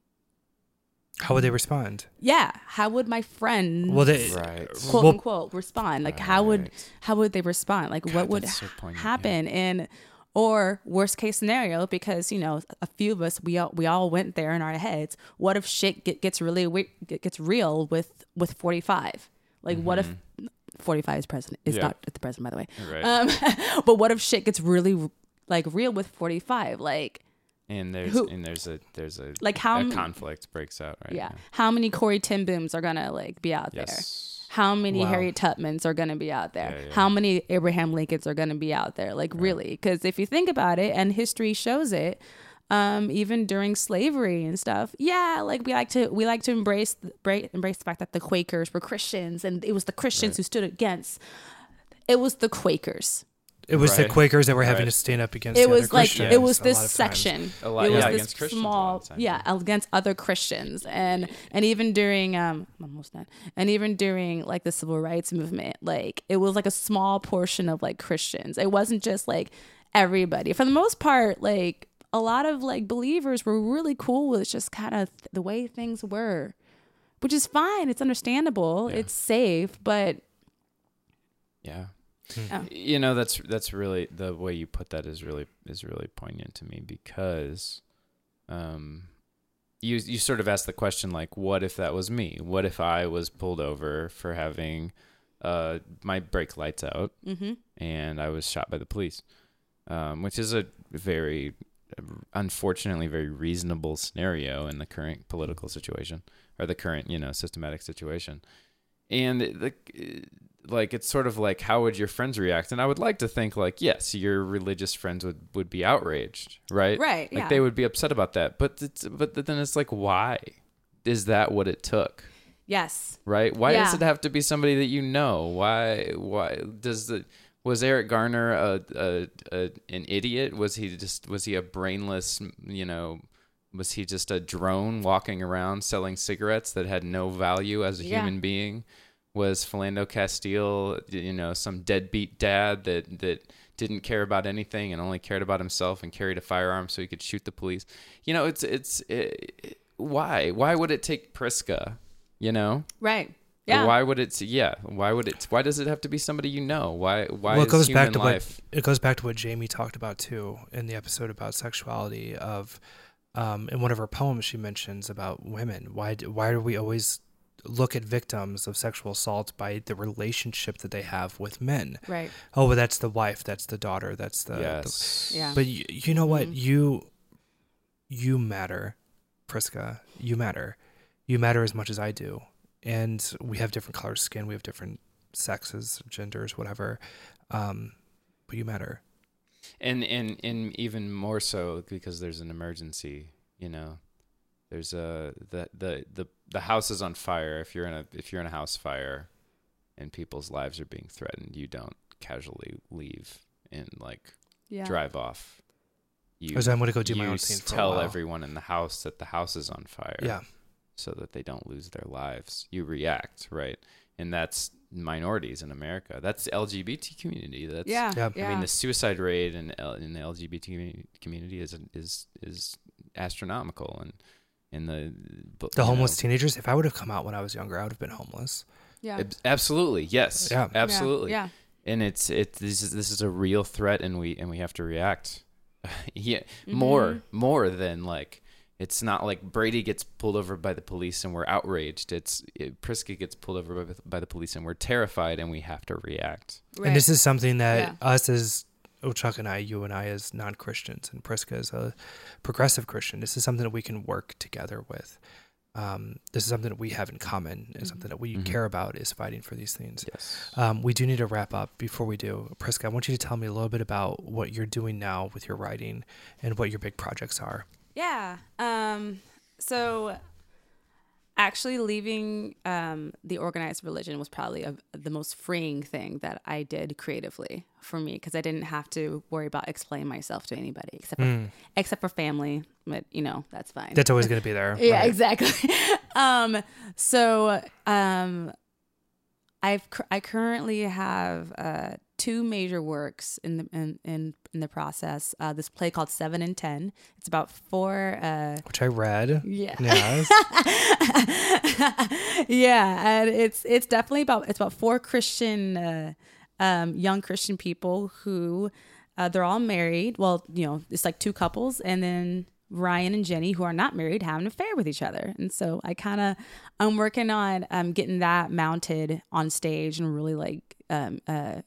How would they respond? Yeah. How would my friend Well, they, Right. quote Well- unquote respond? Like how would how would they respond? Like what would that's so poignant, yeah. happen? And or worst case scenario, because you know a few of us we all we all went there in our heads. What if shit get, gets really gets real with with forty five? Like what if forty five is president? Is Mm-hmm. Yeah. not the president, by the way. Right. Um, but what if shit gets really like real with forty five? Like and there's who- and there's a there's a Like how a m- conflict breaks out right yeah, now. how many Corrie ten Booms are gonna like be out there? How many Wow. Harriet Tubmans are going to be out there? Yeah, yeah. How many Abraham Lincolns are going to be out there? Like, really? Because if you think about it, and history shows it, um, even during slavery and stuff, yeah, like we like to we like to embrace the, bra- embrace the fact that the Quakers were Christians, and it was the Christians Right. who stood against. It was the Quakers. It was the Quakers that were having Right. to stand up against. It the other was like Christians it was this lot of times. section. A lot- it was yeah, this against Christians small, of the time, yeah, against other Christians, and and even during um, I'm almost done, and even during like the civil rights movement, like it was like a small portion of like Christians. It wasn't just like everybody. For the most part, like a lot of like believers were really cool with just kind of the way things were, which is fine. It's understandable. Yeah. It's safe, but Yeah. Oh. You know that's that's really the way you put that is really is really poignant to me because um you you sort of ask the question like what if that was me? What if I was pulled over for having uh my brake lights out hmm and I was shot by the police? Um which is a very unfortunately very reasonable scenario in the current political situation or the current, you know, systematic situation. And the like it's sort of like how would your friends react? And i would like to think like yes your religious friends would would be outraged right? Right, like yeah. they would be upset about that. But it's, but then it's like why is that what it took? Yes, right? Why does it have to be somebody that you know? Why why does the was Eric Garner a, a, a an idiot? Was he just was he a brainless you know was he just a drone walking around selling cigarettes that had no value as a Yeah. human being was Philando Castile, you know, some deadbeat dad that that didn't care about anything and only cared about himself and carried a firearm so he could shoot the police. You know, it's it's it, why why would it take Prisca? You know, right, Or yeah. why would it? Yeah, why would it? Why does it have to be somebody you know? Why why Well, it is goes human back to life? what it goes back to what Jamie talked about too in the episode about sexuality. Of um, in one of her poems, she mentions about women. Why do, why do we always look at victims of sexual assault by the relationship that they have with men? right. Oh, but that's the wife, that's the daughter, that's the. the yes. Yeah. but you, you know what? Mhm. You you matter, Prisca. You matter. You matter as much as I do. And we have different colors of skin. We have different sexes, genders, whatever. Um, but you matter. and and and even more so because there's an emergency you know there's a the the the, the house is on fire if you're in a if you're in a house fire and people's lives are being threatened you don't casually leave and like Yeah. drive off you Because I'm going to go do my you own thing for a tell everyone in the house that the house is on fire Yeah. so that they don't lose their lives. You react, right? And that's minorities in America. That's the LGBT community. That's Yeah. Yeah. yeah. I mean, the suicide rate in L- in the LGBT community is is is astronomical, and in the but, The homeless know, teenagers, if I would have come out when I was younger, I would have been homeless. yeah. ab- absolutely, yes, Yeah. absolutely, Yeah. and it's it this is this is a real threat, and we and we have to react. yeah, more Mhm. more than like It's not like Brady gets pulled over by the police and we're outraged. It's it, Prisca gets pulled over by, by the police and we're terrified and we have to react. And this is something that Yeah. us as oh Chuck and I, you and I as non Christians, and Prisca as a progressive Christian, this is something that we can work together with. Um, this is something that we have in common, and something that we Mhm. care about is fighting for these things. Yes. Um, we do need to wrap up. Before we do, Prisca, I want you to tell me a little bit about what you're doing now with your writing and what your big projects are. Yeah. Um, so actually leaving um, the organized religion was probably a, the most freeing thing that I did creatively for me because I didn't have to worry about explaining myself to anybody except for, Mm. except for family. But you know that's fine. That's always going to be there. yeah, right? exactly. um, so um, I've I currently have uh, two major works in the in in, in the process. Uh, this play called Seven and Ten. It's about four. Uh, Which I read. yeah. Yes. yeah, and it's it's definitely about it's about four Christian uh, um, young Christian people who uh, they're all married. Well, you know, it's like two couples, and then Ryan and Jenny, who are not married, have an affair with each other. And so I kind of I'm working on um, getting that mounted on stage and really like um, uh,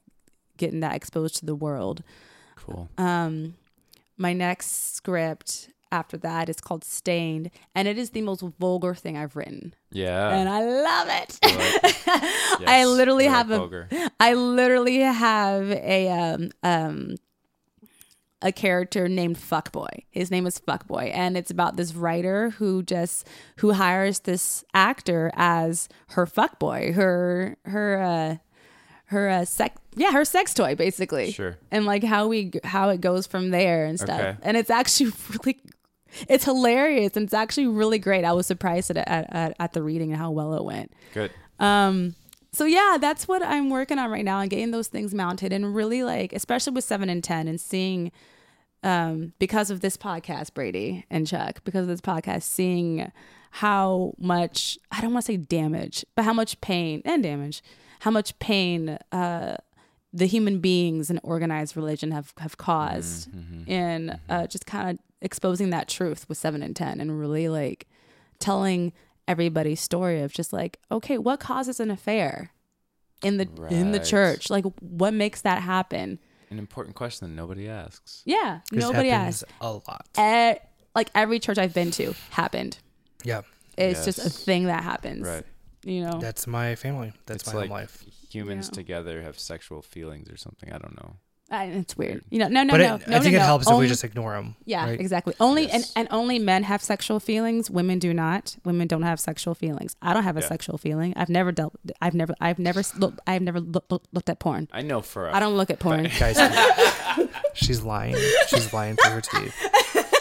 getting that exposed to the world. Cool. Um, my next script after that is called Stained, and it is the most vulgar thing I've written, Yeah. and I love it. I I literally I like have a, vulgar. I literally have a um um a character named Fuckboy. His name is Fuckboy, and it's about this writer who just who hires this actor as her fuckboy, her her uh her uh sex yeah her sex toy basically Sure. and like how we how it goes from there and stuff Okay. and it's actually really it's hilarious and it's actually really great i was surprised at, at, at, at the reading and how well it went Good. um so yeah that's what i'm working on right now and getting those things mounted and really like especially with 7 and 10 and seeing um because of this podcast brady and chuck because of this podcast seeing how much i don't want to say damage but how much pain and damage how much pain uh the human beings and organized religion have have caused Mhm. in uh, just kind of exposing that truth with seven and ten and really like telling everybody's story of just like okay what causes an affair in the in the church like what makes that happen An important question that nobody asks. yeah nobody asks a lot. e- like every church i've been to happened Yeah. it's just a thing that happens Right. You know That's my family. That's It's my like home life. humans Yeah. together have sexual feelings or something. I don't know. I, it's weird you know no no but no, it, no I think no, it no. helps if we just ignore them. Yeah, right? exactly. Only and, Yes. and only men have sexual feelings. Women do not. Women don't have sexual feelings. I don't have a Yeah. sexual feeling. I've never dealt. I've never. I've never looked. I've never look, look, looked at porn. I know for a I don't look at porn. Guys, she's lying. She's lying through her teeth.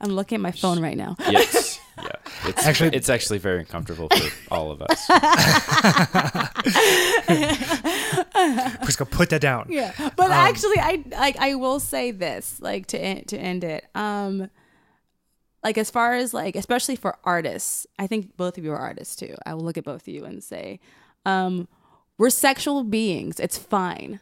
I'm looking at my phone right now. Yes. Yeah. It's Actually- actually it's actually very uncomfortable for all of us. Prisca, put that down. Yeah, but Um, actually, I like. I will say this, like to en- to end it. Um, like as far as like, especially for artists, I think both of you are artists too. I will look at both of you and say, um, we're sexual beings. It's fine.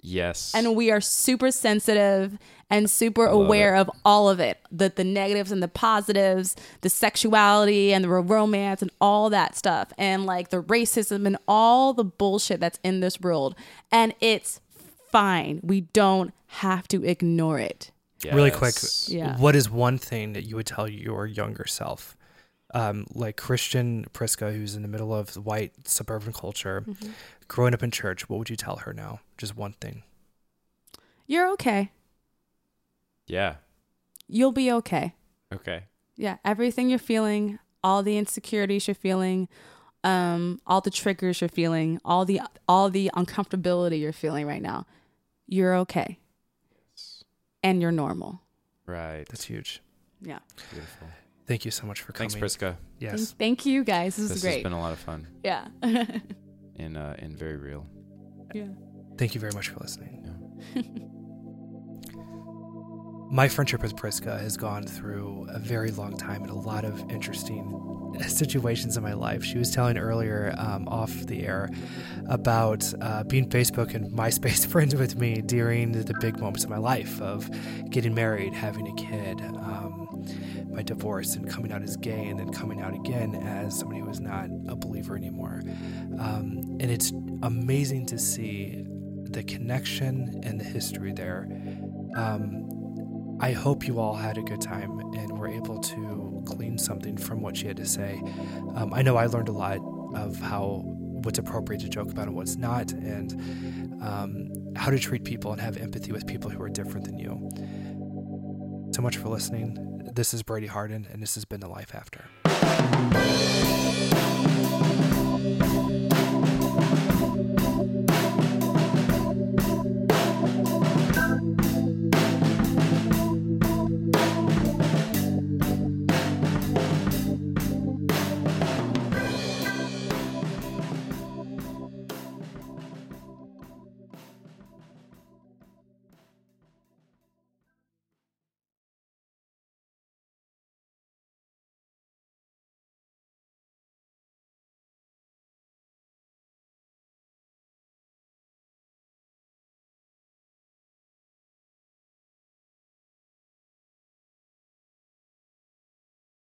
Yes. and we are super sensitive and super love aware it. of all of it the the negatives and the positives the sexuality and the romance and all that stuff and like the racism and all the bullshit that's in this world and it's fine we don't have to ignore it Really quick, Yeah. what is one thing that you would tell your younger self? Um, like Christian Prisca, who's in the middle of white suburban culture, Mm-hmm. Growing up in church, what would you tell her now? Just one thing. you're okay Yeah. you'll be okay Okay. yeah everything you're feeling all the insecurities you're feeling um all the triggers you're feeling all the all the uncomfortability you're feeling right now you're okay and you're normal Right. That's huge. yeah Beautiful. Thank you so much for coming. Thanks, Prisca. Yes. thank, thank you guys this, This is great has been a lot of fun yeah and uh, and very real. yeah Thank you very much for listening. Yeah. my friendship with Prisca has gone through a very long time and a lot of interesting situations in my life. She was telling earlier um, off the air about uh, being Facebook and MySpace friends with me during the big moments of my life of getting married, having a kid, um, divorce, and coming out as gay, and then coming out again as somebody who is not a believer anymore. Um, and it's amazing to see the connection and the history there. Um, I hope you all had a good time and were able to glean something from what she had to say. Um, I know I learned a lot of how what's appropriate to joke about and what's not, and um, how to treat people and have empathy with people who are different than you. So much for listening. This is Brady Harden, and this has been The Life After.